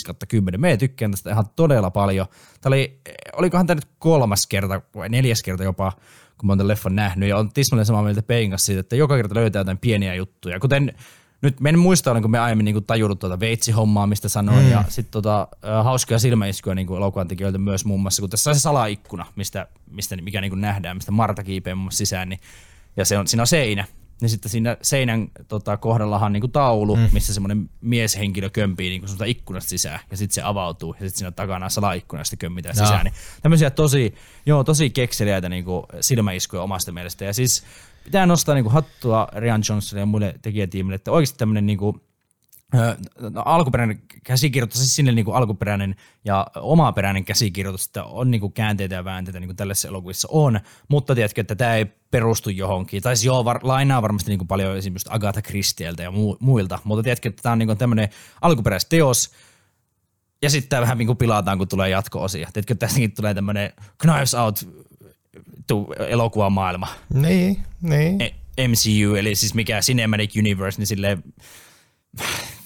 kautta 10. Me tykkään tästä ihan todella paljon. Tämä oli, olikohan tämä nyt kolmas kerta vai neljäs kerta jopa, kun mä oon tämän leffan nähnyt, ja on tismalleen samaa mieltä Peikin kanssa siitä, että joka kerta löytää jotain pieniä juttuja. Kuten nyt en muista, kun me aiemmin niinku tajunnut tuota veitsihommaa, mistä sanoin, mm. ja sitten tota, hauskoja silmäiskyjä niinku elokuvan tekijöiltä myös muun muassa, kun tässä on se salaikkuna, mistä, mistä mikä niinku nähdään, mistä Marta kiipee muun muassa sisään, niin, ja se on, siinä on seinä, niin sitten siinä seinän tota, kohdallahan on niinku taulu, mm. missä semmoinen mieshenkilö kömpii niinku ikkunasta sisään, ja sitten se avautuu, ja sitten siinä takana salaikkuna, ja sitten kömmitään no. sisään. Niin tämmöisiä tosi, joo, tosi kekseliäitä niinku silmäiskuja omasta mielestä. Ja siis pitää nostaa niinku hattua Rian Johnsonille ja muille tekijätiimille, että oikeasti tämmöinen niinku, no, alkuperäinen käsikirjoitus, siis sinne niinku alkuperäinen ja omaperäinen käsikirjoitus, että on niinku käänteitä ja väänteitä niin kuin tällaisessa elokuvissa on, mutta tiedätkö, että tämä ei perustu johonkin, tai siis joo, var, lainaa varmasti niinku paljon esimerkiksi Agatha Christieltä ja mu, muilta, mutta tiedätkö, että tämä on niinku tämmöinen alkuperäisteos, ja sitten tämä vähän niinku pilataan, kun tulee jatko-osia. Tiedätkö, tästäkin tulee tämmöinen Knives Out elokuvamaailma. Niin, niin. E- MCU, eli siis mikä Cinematic Universe, niin silleen,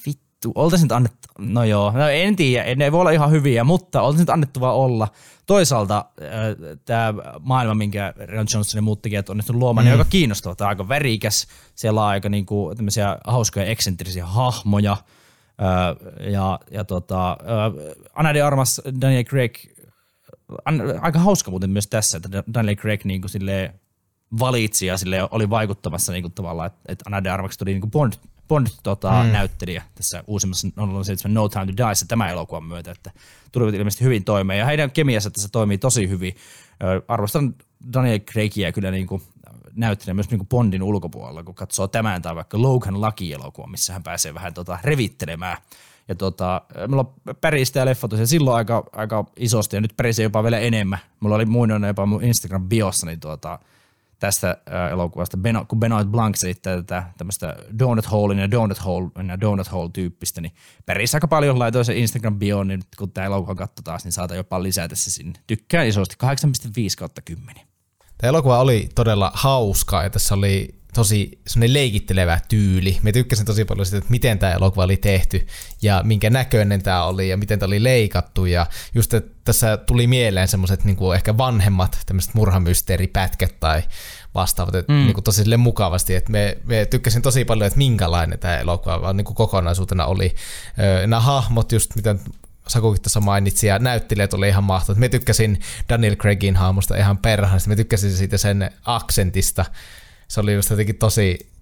vittu, oltaisin annettu, no joo, no en tiedä, ne voi olla ihan hyviä, mutta oltaisin annettu vaan olla. Toisaalta äh, tämä maailma, minkä Ron Johnson ja muut tekijät on luomaan, mm. niin aika kiinnostava. Tämä on aika värikäs, siellä on aika niinku, tämmöisiä hauskoja eksentrisiä hahmoja, äh, ja, ja tota, äh, Anna de Armas, Daniel Craig aika hauska muuten myös tässä, että Daniel Craig niin kuin silleen valitsi ja sille oli vaikuttamassa niin kuin tavallaan, että, että Anna de Armax tuli niin kuin Bond, Bond tota, mm. näyttelijä tässä uusimmassa 007 No Time to Die tämä elokuvan myötä, että tulivat ilmeisesti hyvin toimeen ja heidän kemiassa tässä toimii tosi hyvin. Arvostan Daniel Craigia kyllä niin kuin näyttelijä myös niin kuin Bondin ulkopuolella, kun katsoo tämän tai vaikka Logan Lucky-elokuva, missä hän pääsee vähän tota, revittelemään ja tota, mulla on päristä ja leffa tosiaan silloin aika, aika isosti ja nyt pärisee jopa vielä enemmän. Mulla oli muinoinen jopa mun Instagram-biossa niin tuota, tästä äh, elokuvasta, kun Benoit Blanc selittää tätä tämmöistä donut hole ja donut hole ja donut hole tyyppistä, niin pärissä aika paljon laitoin se Instagram bio, niin nyt kun tämä elokuva katsoo taas, niin saatan jopa lisätä se sinne. Tykkään isosti, 8,5 kautta 10. Tämä elokuva oli todella hauska ja tässä oli tosi semmoinen leikittelevä tyyli. Me tykkäsin tosi paljon siitä, että miten tämä elokuva oli tehty ja minkä näköinen tämä oli ja miten tämä oli leikattu. Ja just, että tässä tuli mieleen semmoiset niin ehkä vanhemmat tämmöiset murhamysteeripätkät tai vastaavat, että mm. niin kuin tosi mukavasti, että me, me tykkäsin tosi paljon, että minkälainen tämä elokuva vaan niin kuin kokonaisuutena oli. Nämä hahmot just, mitä Sakukin tuossa mainitsi, ja näyttelijät oli ihan mahtavat. Me tykkäsin Daniel Craigin hahmosta ihan perhanasti, me tykkäsin siitä sen aksentista, se oli just jotenkin tosi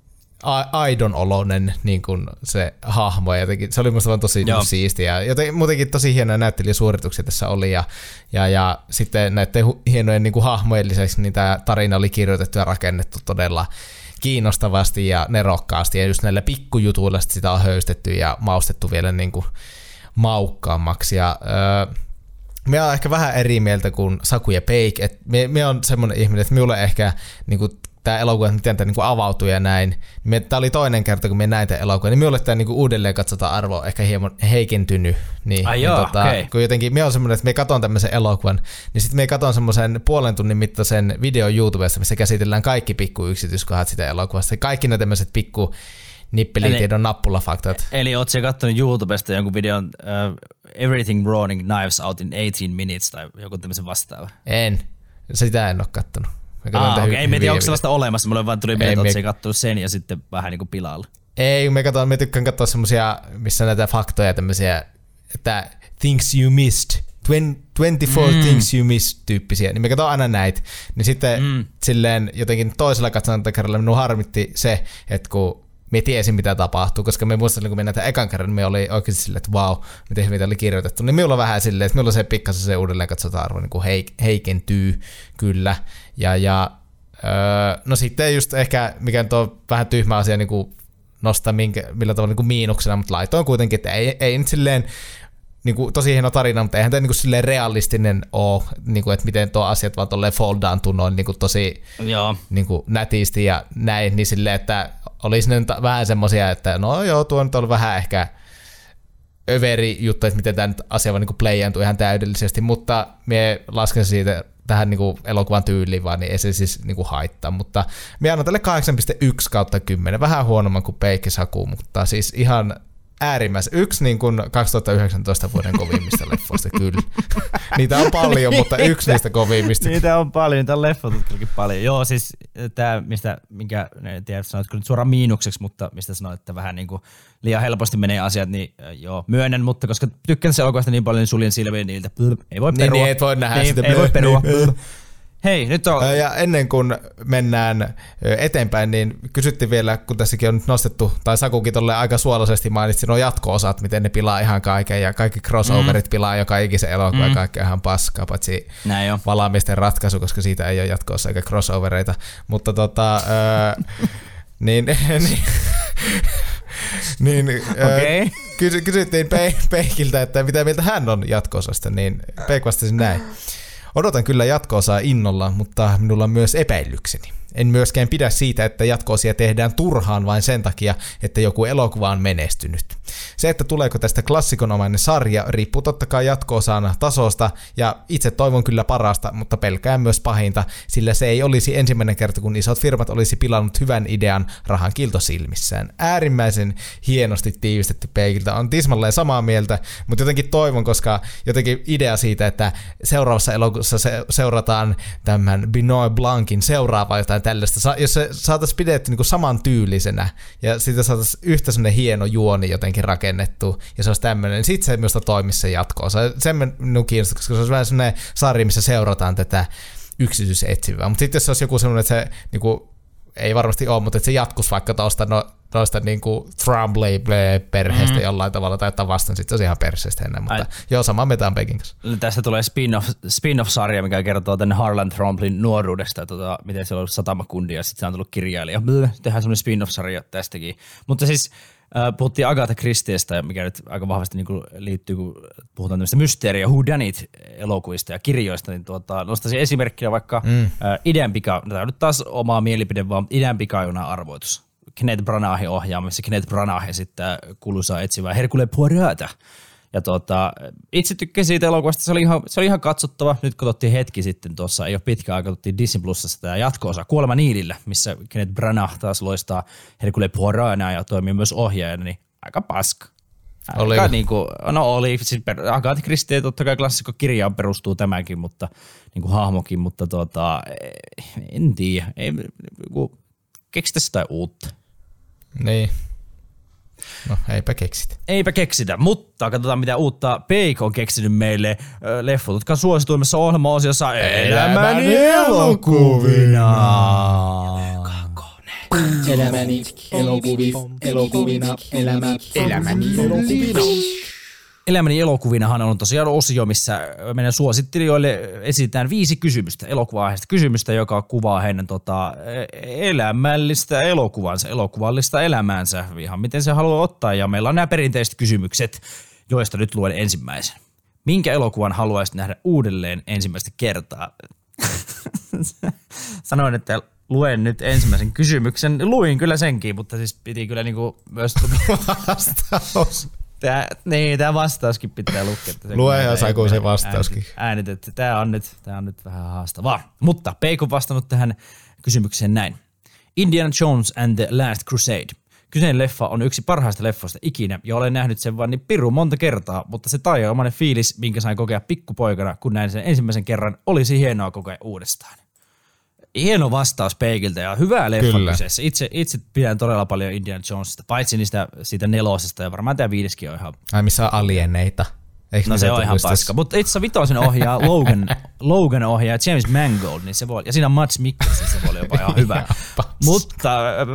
aidon oloinen niin kuin se hahmo. Ja jotenkin, se oli musta vaan tosi Joo. siistiä. Joten, muutenkin tosi hienoja näyttelijäsuorituksia tässä oli. Ja, ja, ja sitten näiden hienojen niin kuin hahmojen lisäksi niin tämä tarina oli kirjoitettu ja rakennettu todella kiinnostavasti ja nerokkaasti. Ja just näillä pikkujutuilla sitä on höystetty ja maustettu vielä niin kuin maukkaammaksi. Ja, öö, me on ehkä vähän eri mieltä kuin Saku ja Peik. Et me, me on semmoinen ihminen, että minulle ehkä niin kuin tämä elokuva, miten tämä niinku avautui ja näin. Tämä oli toinen kerta, kun me näin tämän elokuvan, niin minulle tämä niinku uudelleen katsotaan arvo ehkä hieman heikentynyt. Niin, Ai niin joo, tota, okay. Kun jotenkin me on semmoinen, että me katon tämmöisen elokuvan, niin sitten me katon semmoisen puolen tunnin mittaisen video YouTubesta, missä käsitellään kaikki pikku yksityiskohdat sitä elokuvasta. Kaikki ne tämmöiset pikku nippelitiedon nappulafaktat. Eli ootko kattonut YouTubesta jonkun videon uh, Everything Running Knives Out in 18 Minutes tai joku tämmöisen vastaava? En. Sitä en ole kattonut. Ah, okei. Okay. Ei tiedä, onko sellaista olemassa. Mulle vaan tuli mieleen, että me... katsoa sen ja sitten vähän niin kuin pilalla. Ei, me, katson, me tykkään katsoa semmosia, missä näitä faktoja tämmöisiä, että things you missed. 24 mm. things you missed tyyppisiä, niin me katson aina näitä. Niin sitten mm. silleen jotenkin toisella katsontakerralla minun harmitti se, että kun me tiesin mitä tapahtuu, koska me muistan, kun me näitä ekan kerran, niin me oli oikeasti silleen, että wow, miten hyvin tämä oli kirjoitettu. Niin minulla on vähän silleen, että minulla se pikkasen se uudelleen katsotaan arvo niin heik- heikentyy kyllä. Ja, ja öö, no sitten just ehkä, mikä nyt on vähän tyhmä asia niin kuin nostaa minkä, millä tavalla niin kuin miinuksena, mutta laitoin kuitenkin, että ei, ei nyt silleen niin kuin, tosi hieno tarina, mutta eihän tämä niin silleen realistinen ole, niin kuin, että miten tuo asiat vaan tolleen down noin niin kuin, tosi Joo. niin kuin, nätisti ja näin, niin silleen, että olisi ne nyt vähän semmoisia, että no joo, tuo nyt on vähän ehkä överi juttu, että miten tämä nyt asia vaan niin playantuu ihan täydellisesti, mutta me lasken siitä tähän niin kuin elokuvan tyyliin vaan, niin ei se siis niin kuin haittaa, mutta me annan tälle 8,1 kautta 10, vähän huonomman kuin Peikki Saku, mutta siis ihan äärimmäisen. Yksi niin kuin 2019 vuoden kovimmista leffoista, kyllä. Niitä on paljon, mutta yksi niistä kovimmista. Niitä on paljon, niitä on leffotutkillakin paljon. Joo, siis tämä, mistä, minkä, en tiedä, sanoitko nyt suoraan miinukseksi, mutta mistä sanoit, että vähän niin kuin liian helposti menee asiat, niin äh, joo, myönnän, mutta koska tykkään se elokuvasta niin paljon, niin suljen silmiin niiltä. Ei voi Niin, perua. niin, et voi nähdä ei, sitä. Ei voi perua. Hei, nyt on... Ja ennen kuin mennään eteenpäin, niin kysyttiin vielä, kun tässäkin on nyt nostettu, tai Sakukin tolle aika suolaisesti mainitsi nuo jatko-osat, miten ne pilaa ihan kaiken, ja kaikki crossoverit mm. pilaa joka ikisen elokuva, mm. kaikki ihan paskaa, paitsi Näin on. valaamisten ratkaisu, koska siitä ei ole jatko eikä crossovereita. Mutta tota, öö, niin, niin, niin okay. kysy, kysyttiin Pe- Peikiltä, että mitä mieltä hän on jatko-osasta, niin Peik vastasi näin. Odotan kyllä jatko-osaa innolla, mutta minulla on myös epäilykseni. En myöskään pidä siitä, että jatkoosia tehdään turhaan vain sen takia, että joku elokuva on menestynyt. Se, että tuleeko tästä klassikonomainen sarja, riippuu totta kai jatko-osana tasosta, ja itse toivon kyllä parasta, mutta pelkään myös pahinta, sillä se ei olisi ensimmäinen kerta, kun isot firmat olisi pilannut hyvän idean rahan kiltosilmissään. Äärimmäisen hienosti tiivistetty peikiltä, on tismalleen samaa mieltä, mutta jotenkin toivon, koska jotenkin idea siitä, että seuraavassa elokuvassa se, seurataan tämän Binoy Blancin seuraava jotain tällaista, sa- jos se saataisiin pidetty niin saman tyylisenä ja siitä saataisiin yhtä sellainen hieno juoni jotenkin rakennettu ja se olisi tämmöinen, niin sitten se minusta toimisi se jatko Se minun kiinnostaa, koska se olisi vähän sellainen sarja, missä seurataan tätä yksityisetsivää. Mutta sitten jos se olisi joku sellainen, että se niin kuin, ei varmasti ole, mutta että se jatkuisi vaikka tuosta no, noista niinku Trumblay-perheestä mm. jollain tavalla tai jotain vastaan, sitten se ihan perseestä ennen, mutta Ai. joo, sama metaan Pekin kanssa. Tästä tulee spin-off, spin-off-sarja, mikä kertoo tänne Harlan Tromplin nuoruudesta, tota, miten se on ollut satamakundi ja sitten se on tullut kirjailija. Tehdään semmoinen spin-off-sarja tästäkin. Mutta siis puhuttiin Agatha Christiestä, mikä nyt aika vahvasti niin kuin liittyy, kun puhutaan tämmöistä mysteeriä, who done it elokuvista ja kirjoista, niin tuota, nostaisin esimerkkinä vaikka mm. äh, Idean pika, tämä on nyt taas omaa mielipide, vaan Idean pikajuna arvoitus. Kenneth Branahin ohjaamassa. Kenneth Branagh esittää kuuluisaa etsivää Hercule Poirota. Ja tota, itse tykkäsin siitä elokuvasta, se oli, ihan, se oli ihan katsottava. Nyt katsottiin hetki sitten tuossa, ei ole pitkä aika, katsottiin Disney Plusassa tämä jatko-osa Kuolema Niilillä, missä Kenneth Branagh taas loistaa Hercule Poirotna ja toimii myös ohjaajana, niin aika paska. Oli. Aika niin kuin, no oli, siis per, Agatha Christie totta kai klassikko kirjaan perustuu tämäkin, mutta niin kuin hahmokin, mutta tota, en tiedä, ei, niin keksitä sitä uutta. Niin. No, eipä keksitä. Eipä keksitä, mutta katsotaan mitä uutta Peik on keksinyt meille leffotutkan suosituimmassa ohjelma-osiossa Elämäni elokuvina. Elämäni elokuvina, elokuvina, elämä, elämäni elokuvina. Elämäni elokuvinahan on tosiaan osio, missä meidän suosittelijoille esitetään viisi kysymystä, elokuva kysymystä, joka kuvaa heidän tota, elämällistä elokuvansa, elokuvallista elämäänsä, ihan miten se haluaa ottaa. Ja meillä on nämä perinteiset kysymykset, joista nyt luen ensimmäisen. Minkä elokuvan haluaisit nähdä uudelleen ensimmäistä kertaa? Sanoin, että luen nyt ensimmäisen kysymyksen. Luin kyllä senkin, mutta siis piti kyllä niinku myös... Vastaus. Tää, niin, tämä vastauskin pitää lukea. Lue ja Saku se vastauskin. Äänitetty. Tämä on, nyt, tämä on nyt vähän haastavaa. Mutta Peikon vastannut tähän kysymykseen näin. Indiana Jones and the Last Crusade. Kyseinen leffa on yksi parhaista leffoista ikinä ja olen nähnyt sen vain niin pirun monta kertaa, mutta se taianomainen fiilis, minkä sain kokea pikkupoikana, kun näin sen ensimmäisen kerran, olisi hienoa kokea uudestaan. Hieno vastaus Peikiltä ja hyvää leffa Kyllä. kyseessä. Itse, itse pidän todella paljon Indiana Jonesista, paitsi niistä siitä nelosesta ja varmaan tämä viideskin on ihan Ai missä on alieneita. Eikö No se on ihan paska. Mutta itse asiassa vitosen ohjaa Logan, Logan ohjaaja James Mangold, niin se voi, ja siinä on Mads Mikkelsen, se voi olla jopa ihan hyvä. Mutta äh,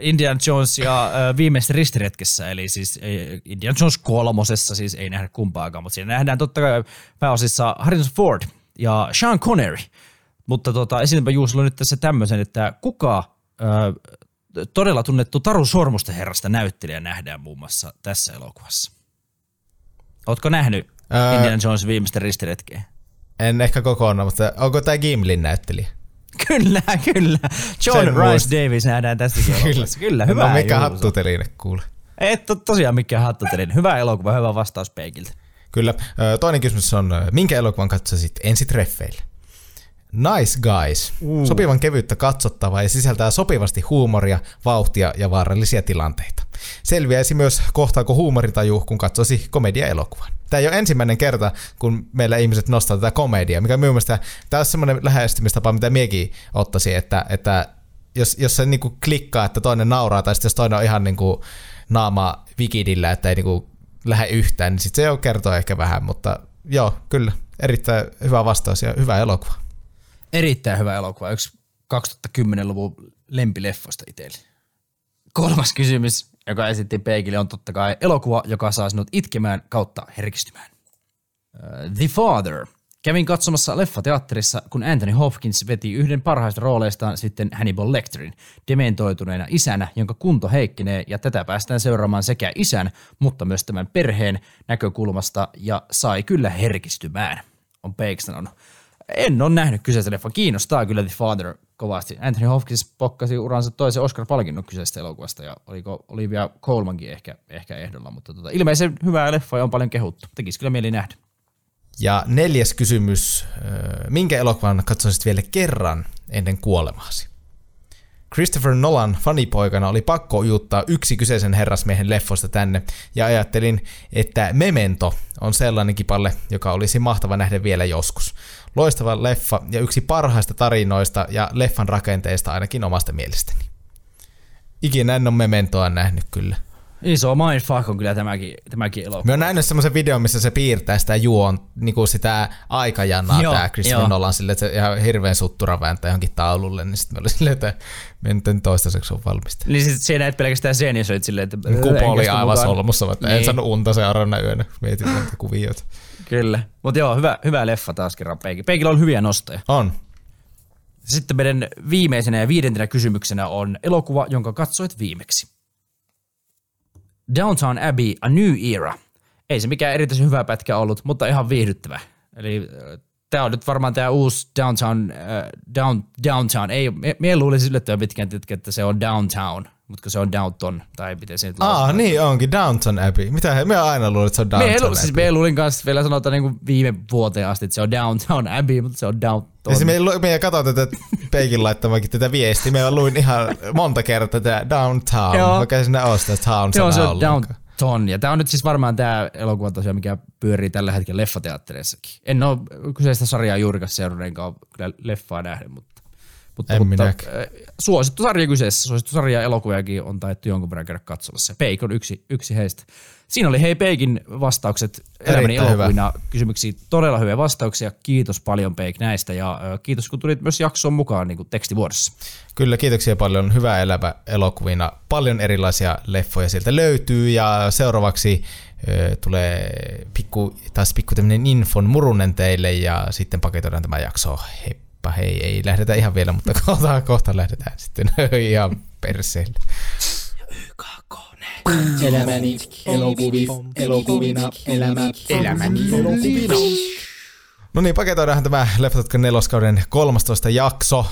Indiana Jones ja äh, viimeisessä ristiretkessä, eli siis äh, Indiana Jones kolmosessa, siis ei nähdä kumpaakaan, mutta siinä nähdään totta kai pääosissa Harrison Ford ja Sean Connery. Mutta tota, esitänpä Juusolle nyt tässä tämmöisen, että kuka äh, todella tunnettu Taru Sormusten herrasta näyttelijä nähdään muun muassa tässä elokuvassa? Ootko nähnyt Ää- Indiana Jones viimeistä ristiretkeä? En ehkä kokonaan, mutta onko tämä Gimlin näyttelijä? Kyllä, kyllä. John Sen Rice muistin. Davis nähdään tässäkin elokuvassa. Kyllä, hyvä. No mikä Juuso. hattuteline kuule. Et ole tosiaan mikään hattutelin. Hyvä elokuva, hyvä vastaus Peikiltä. Kyllä. Toinen kysymys on, minkä elokuvan katsoisit ensitreffeille? Nice Guys. Uh. Sopivan kevyttä katsottavaa ja sisältää sopivasti huumoria, vauhtia ja vaarallisia tilanteita. Selviäisi myös kohtaako huumoritaju, kun katsoisi komedia-elokuvan. Tämä ei ole ensimmäinen kerta, kun meillä ihmiset nostaa tätä komediaa, mikä minun mielestä tämä on semmoinen lähestymistapa, mitä miekin ottaisin, että, että jos, jos se niinku klikkaa, että toinen nauraa, tai sitten jos toinen on ihan niinku naama vikidillä, että ei niinku lähde yhtään, niin sitten se jo kertoo ehkä vähän, mutta joo, kyllä, erittäin hyvä vastaus ja hyvä elokuva. Erittäin hyvä elokuva. Yksi 2010-luvun lempileffoista itselle. Kolmas kysymys, joka esitti Peikille, on totta kai elokuva, joka saa sinut itkemään kautta herkistymään. Uh, The Father. Kävin katsomassa leffateatterissa, kun Anthony Hopkins veti yhden parhaista rooleistaan sitten Hannibal Lecterin, dementoituneena isänä, jonka kunto heikkenee, ja tätä päästään seuraamaan sekä isän, mutta myös tämän perheen näkökulmasta, ja sai kyllä herkistymään, on Peik sanonut. En ole nähnyt kyseistä leffa. Kiinnostaa kyllä The Father kovasti. Anthony Hopkins pokkasi uransa toisen Oscar-palkinnon kyseisestä elokuvasta ja oliko Olivia Colmankin ehkä, ehkä ehdolla, mutta tota, ilmeisen hyvää leffa ja on paljon kehuttu. Tekisi kyllä mieli nähdä. Ja neljäs kysymys, minkä elokuvan katsoisit vielä kerran ennen kuolemaasi? Christopher Nolan fanipoikana oli pakko ujuttaa yksi kyseisen herrasmiehen leffoista tänne, ja ajattelin, että Memento on sellainen kipalle, joka olisi mahtava nähdä vielä joskus. Loistava leffa ja yksi parhaista tarinoista ja leffan rakenteista ainakin omasta mielestäni. Ikinä en ole Mementoa nähnyt kyllä. Iso mindfuck on kyllä tämäkin, tämäkin elokuva. Mä oon nähnyt semmoisen videon, missä se piirtää sitä juon, niinku sitä aikajanaa Joo, tää Christopher. Nolan silleen, että se ihan hirveän suttura vääntää johonkin taululle, niin sitten mä olin silleen, että menten toistaiseksi on valmista. Niin sit siinä et pelkästään sen ja söit silleen, että... Kupo oli aivan mukaan- solmussa, että en Niin. saanut unta seuraavana yönä, mietin näitä kuvioita. Kyllä. Mutta joo, hyvä, hyvä leffa taas kerran Peikki. Peikillä on hyviä nostoja. On. Sitten meidän viimeisenä ja viidentenä kysymyksenä on elokuva, jonka katsoit viimeksi. Downtown Abbey, A New Era. Ei se mikään erityisen hyvä pätkä ollut, mutta ihan viihdyttävä. Eli tämä on nyt varmaan tämä uusi Downtown, äh, down, Downtown. Ei, me, me luulisin yllättävän pitkään, että se on Downtown, mutta kun se on Downton, tai miten se nyt Aa, lausutaan. niin onkin, Downton Abbey. Mitä he, me aina luulin, että se on Me, Downton lu, siis Abbey. me luulin kanssa vielä sanotaan niin viime vuoteen asti, että se on Downtown Abbey, mutta se on Downton. Siis me, me katsoin tätä Peikin laittamakin tätä viestiä. Me luin ihan monta kertaa tätä Downtown, Joo. vaikka sinne ole sitä town Joo, se on. Downton. Ja tämä on nyt siis varmaan tämä elokuva tosiaan, mikä pyörii tällä hetkellä leffateattereissakin. En ole kyseistä sarjaa juurikaan ole kyllä leffaa nähnyt, mutta, mutta, En mutta minäkään. äh, suosittu sarja kyseessä. Suosittu sarja elokuviakin on taidettu jonkun verran käydä katsomassa. Peik on yksi, yksi heistä. Siinä oli hei Peikin vastaukset elämäni Erittäin hyvä. elokuvina kysymyksiin. Todella hyviä vastauksia. Kiitos paljon Peik näistä ja äh, kiitos kun tulit myös jaksoon mukaan niin kuin tekstivuodossa. Kyllä, kiitoksia paljon. Hyvä elävä elokuvina. Paljon erilaisia leffoja sieltä löytyy ja seuraavaksi ö, tulee pikku, taas pikku tämmönen infon murunen teille ja sitten paketoidaan tämä jakso. Heippa hei, ei lähdetä ihan vielä, mutta kohta, kohta lähdetään sitten ihan perseelle. Elämäni elokuvissa, elokuvina, elämä, elämäni elokuvina. No niin, paketoidaanhan tämä Leffatutkan neloskauden 13 jakso.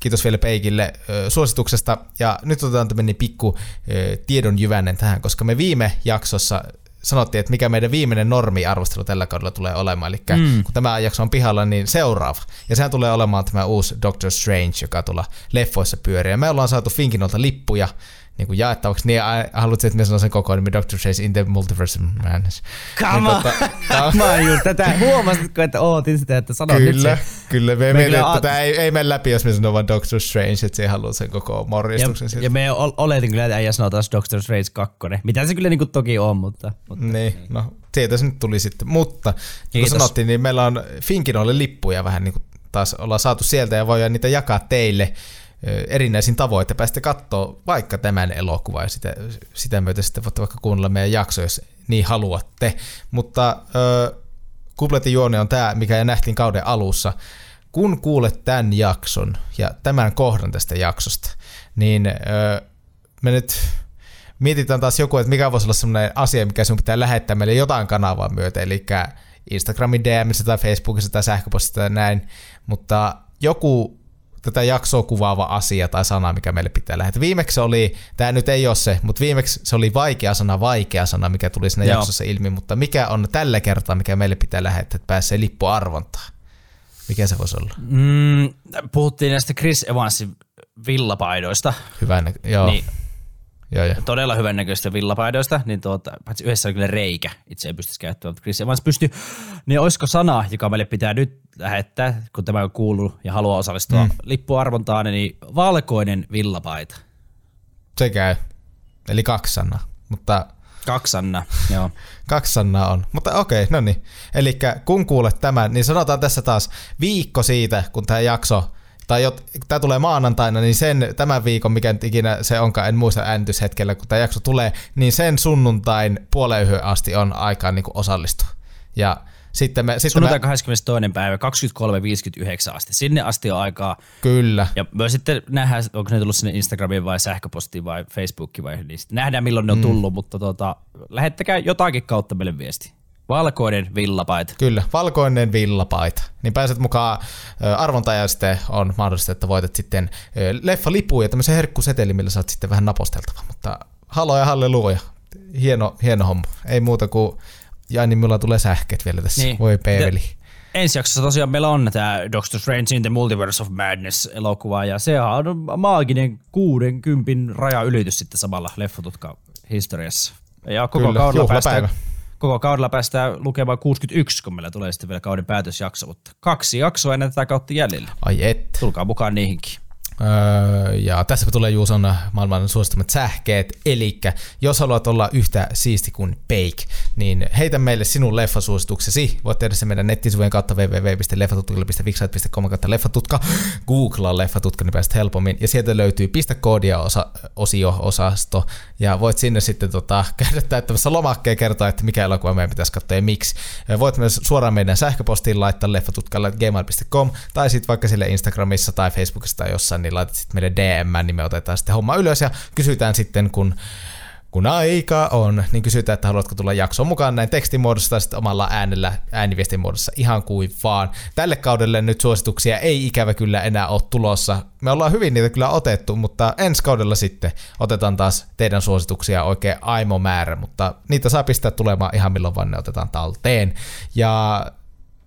Kiitos vielä Peikille suosituksesta. Ja nyt otetaan tämmöinen pikku ö, tiedon jyvänen tähän, koska me viime jaksossa sanottiin, että mikä meidän viimeinen normi-arvostelu tällä kaudella tulee olemaan. Eli mm. kun tämä jakso on pihalla, niin seuraava. Ja sehän tulee olemaan tämä uusi Doctor Strange, joka tuolla leffoissa pyörii. Ja me ollaan saatu Finkinolta lippuja niin kuin jaettavaksi, niin haluatko, että me sanon sen koko nimi Doctor Strange in the Multiverse of Madness. Come Niin on! tota, Mä oon just tätä, huomasitko, että ootin sitä, että sanot nyt Kyllä, se. kyllä. Me, Me kyllä että tämä ei, ei mene läpi, jos me sanoo vaan Doctor Strange, että se haluaa sen koko Ja, morjistuksen sieltä. ja me ol- oletin kyllä, että äijä sanoo taas Doctor Strange 2. Mitä se kyllä niinku toki on, mutta... mutta Niin, no siitä se nyt tuli sitten. Mutta niin kuin sanottiin, niin meillä on Finkinoille lippuja vähän niin kuin taas ollaan saatu sieltä ja voidaan niitä jakaa teille erinäisin tavoin, että pääsette katsoa vaikka tämän elokuvan ja sitä, sitä myötä sitten voitte vaikka kuunnella meidän jakso, jos niin haluatte. Mutta ö, kupletin juone on tämä, mikä nähtiin kauden alussa. Kun kuulet tämän jakson ja tämän kohdan tästä jaksosta, niin ö, me nyt mietitään taas joku, että mikä voisi olla sellainen asia, mikä sinun pitää lähettää meille jotain kanavaa myötä, eli Instagramin DMissä tai Facebookissa tai sähköpostissa tai näin, mutta joku tätä jaksoa kuvaava asia tai sana, mikä meille pitää lähettää. Viimeksi se oli, tämä nyt ei ole se, mutta viimeksi se oli vaikea sana, vaikea sana, mikä tuli siinä Joo. jaksossa ilmi, mutta mikä on tällä kertaa, mikä meille pitää lähettää, että pääsee lippuarvontaan? Mikä se voisi olla? Mm, puhuttiin näistä Chris Evansin villapaidoista. Hyvä joo. Niin, joo, joo. todella hyvän näköistä villapaidoista, niin tuota, paitsi yhdessä on kyllä reikä, itse ei pystyisi käyttämään, mutta Chris Evans pystyy, niin olisiko sana, joka meille pitää nyt lähettää, kun tämä on kuullut ja haluaa osallistua mm. lippuarvontaan, niin valkoinen villapaita. Se käy. Eli kaksi sanaa. Mutta Kaksanna, joo. Kaksi sanaa on. Mutta okei, no niin. Eli kun kuulet tämän, niin sanotaan tässä taas viikko siitä, kun tämä jakso, tai tämä tulee maanantaina, niin sen tämän viikon, mikä nyt ikinä se onkaan, en muista äänityshetkellä, kun tämä jakso tulee, niin sen sunnuntain puoleen yhden asti on aikaa niin osallistua. Ja sitten me... Sitten Sunnuntai me 22. päivä 23.59 asti. Sinne asti on aikaa. kyllä, Ja myös sitten nähdään, onko ne tullut sinne Instagramiin vai sähköpostiin vai Facebookiin vai niin sitten nähdään milloin ne on tullut, mutta tota, lähettäkää jotakin kautta meille viesti. Valkoinen villapaita. Kyllä, valkoinen villapaita. Niin pääset mukaan ö, arvontaan ja sitten on mahdollista, että voitat sitten ö, leffalipuja ja tämmöisen herkkusetelin, millä saat sitten vähän naposteltava. Mutta halo ja halleluja. Hieno, hieno homma. Ei muuta kuin, ja niin minulla tulee sähkeet vielä tässä. Niin. Voi peeveli. Ensi jaksossa tosiaan meillä on tämä Doctor Strange in the Multiverse of Madness elokuva ja se on maaginen 60 raja ylitys sitten samalla leffatutka historiassa. Ja koko Kyllä, kaudella päästään, koko kaudella päästään lukemaan 61, kun meillä tulee sitten vielä kauden päätösjakso, mutta kaksi jaksoa ennen tätä kautta jäljellä. Ai et. Tulkaa mukaan niihinkin. Öö, ja tässä tulee Juuson maailman suosittomat sähkeet, eli jos haluat olla yhtä siisti kuin Bake, niin heitä meille sinun leffasuosituksesi. Voit tehdä se meidän nettisivujen kautta www.leffatutkalla.fixait.com kautta leffatutka. Googlaa leffatutka, niin pääset helpommin. Ja sieltä löytyy pistä koodia osa, osio-osasto, ja voit sinne sitten tota, käydä täyttämässä lomakkeen kertoa, että mikä elokuva meidän pitäisi katsoa ja miksi. Voit myös suoraan meidän sähköpostiin laittaa leffatutkalla.gmail.com tai sitten vaikka sille Instagramissa tai Facebookissa tai jossain, niin laitat sitten meille DM, niin me otetaan sitten homma ylös ja kysytään sitten, kun kun aika on, niin kysytään, että haluatko tulla jaksoon mukaan näin tekstimuodossa tai sitten omalla äänellä ääniviestin muodossa ihan kuin vaan. Tälle kaudelle nyt suosituksia ei ikävä kyllä enää ole tulossa. Me ollaan hyvin niitä kyllä otettu, mutta ensi kaudella sitten otetaan taas teidän suosituksia oikein aimo määrä, mutta niitä saa pistää tulemaan ihan milloin vaan ne otetaan talteen. Ja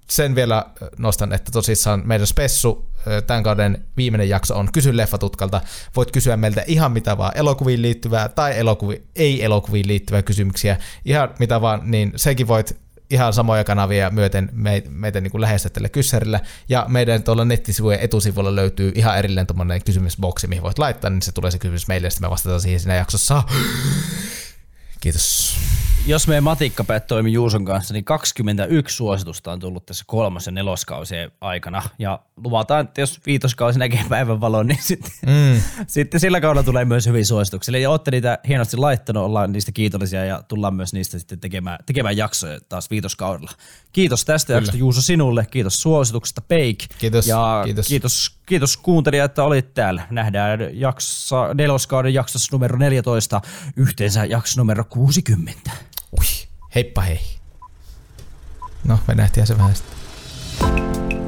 sen vielä nostan, että tosissaan meidän spessu tämän kauden viimeinen jakso on Kysy leffatutkalta. Voit kysyä meiltä ihan mitä vaan elokuviin liittyvää tai elokuvi, ei elokuviin liittyvää kysymyksiä. Ihan mitä vaan, niin sekin voit ihan samoja kanavia myöten meitä, niin kuin lähestyä kyssärillä. Ja meidän tuolla nettisivujen etusivulla löytyy ihan erillinen tuommoinen kysymysboksi, mihin voit laittaa, niin se tulee se kysymys meille ja sitten me vastataan siihen siinä jaksossa. Kiitos. Jos meidän matikkapäät toimi Juuson kanssa, niin 21 suositusta on tullut tässä kolmas- ja neloskausien aikana. Ja luvataan, että jos viitoskausi näkee päivän valon, niin sitten, mm. sitten sillä kaudella tulee myös hyviä suosituksia. Eli olette niitä hienosti laittanut, ollaan niistä kiitollisia ja tullaan myös niistä sitten tekemään, tekemään jaksoja taas viitoskaudella. Kiitos tästä jaksosta Juuso sinulle, kiitos suosituksesta Peik. Kiitos, ja kiitos. kiitos, kiitos kuuntelija, että olit täällä. Nähdään jakso, neloskauden jaksossa numero 14, yhteensä jakso numero 60. Ui, heippa hei. No, me nähtiin se vähän sitten.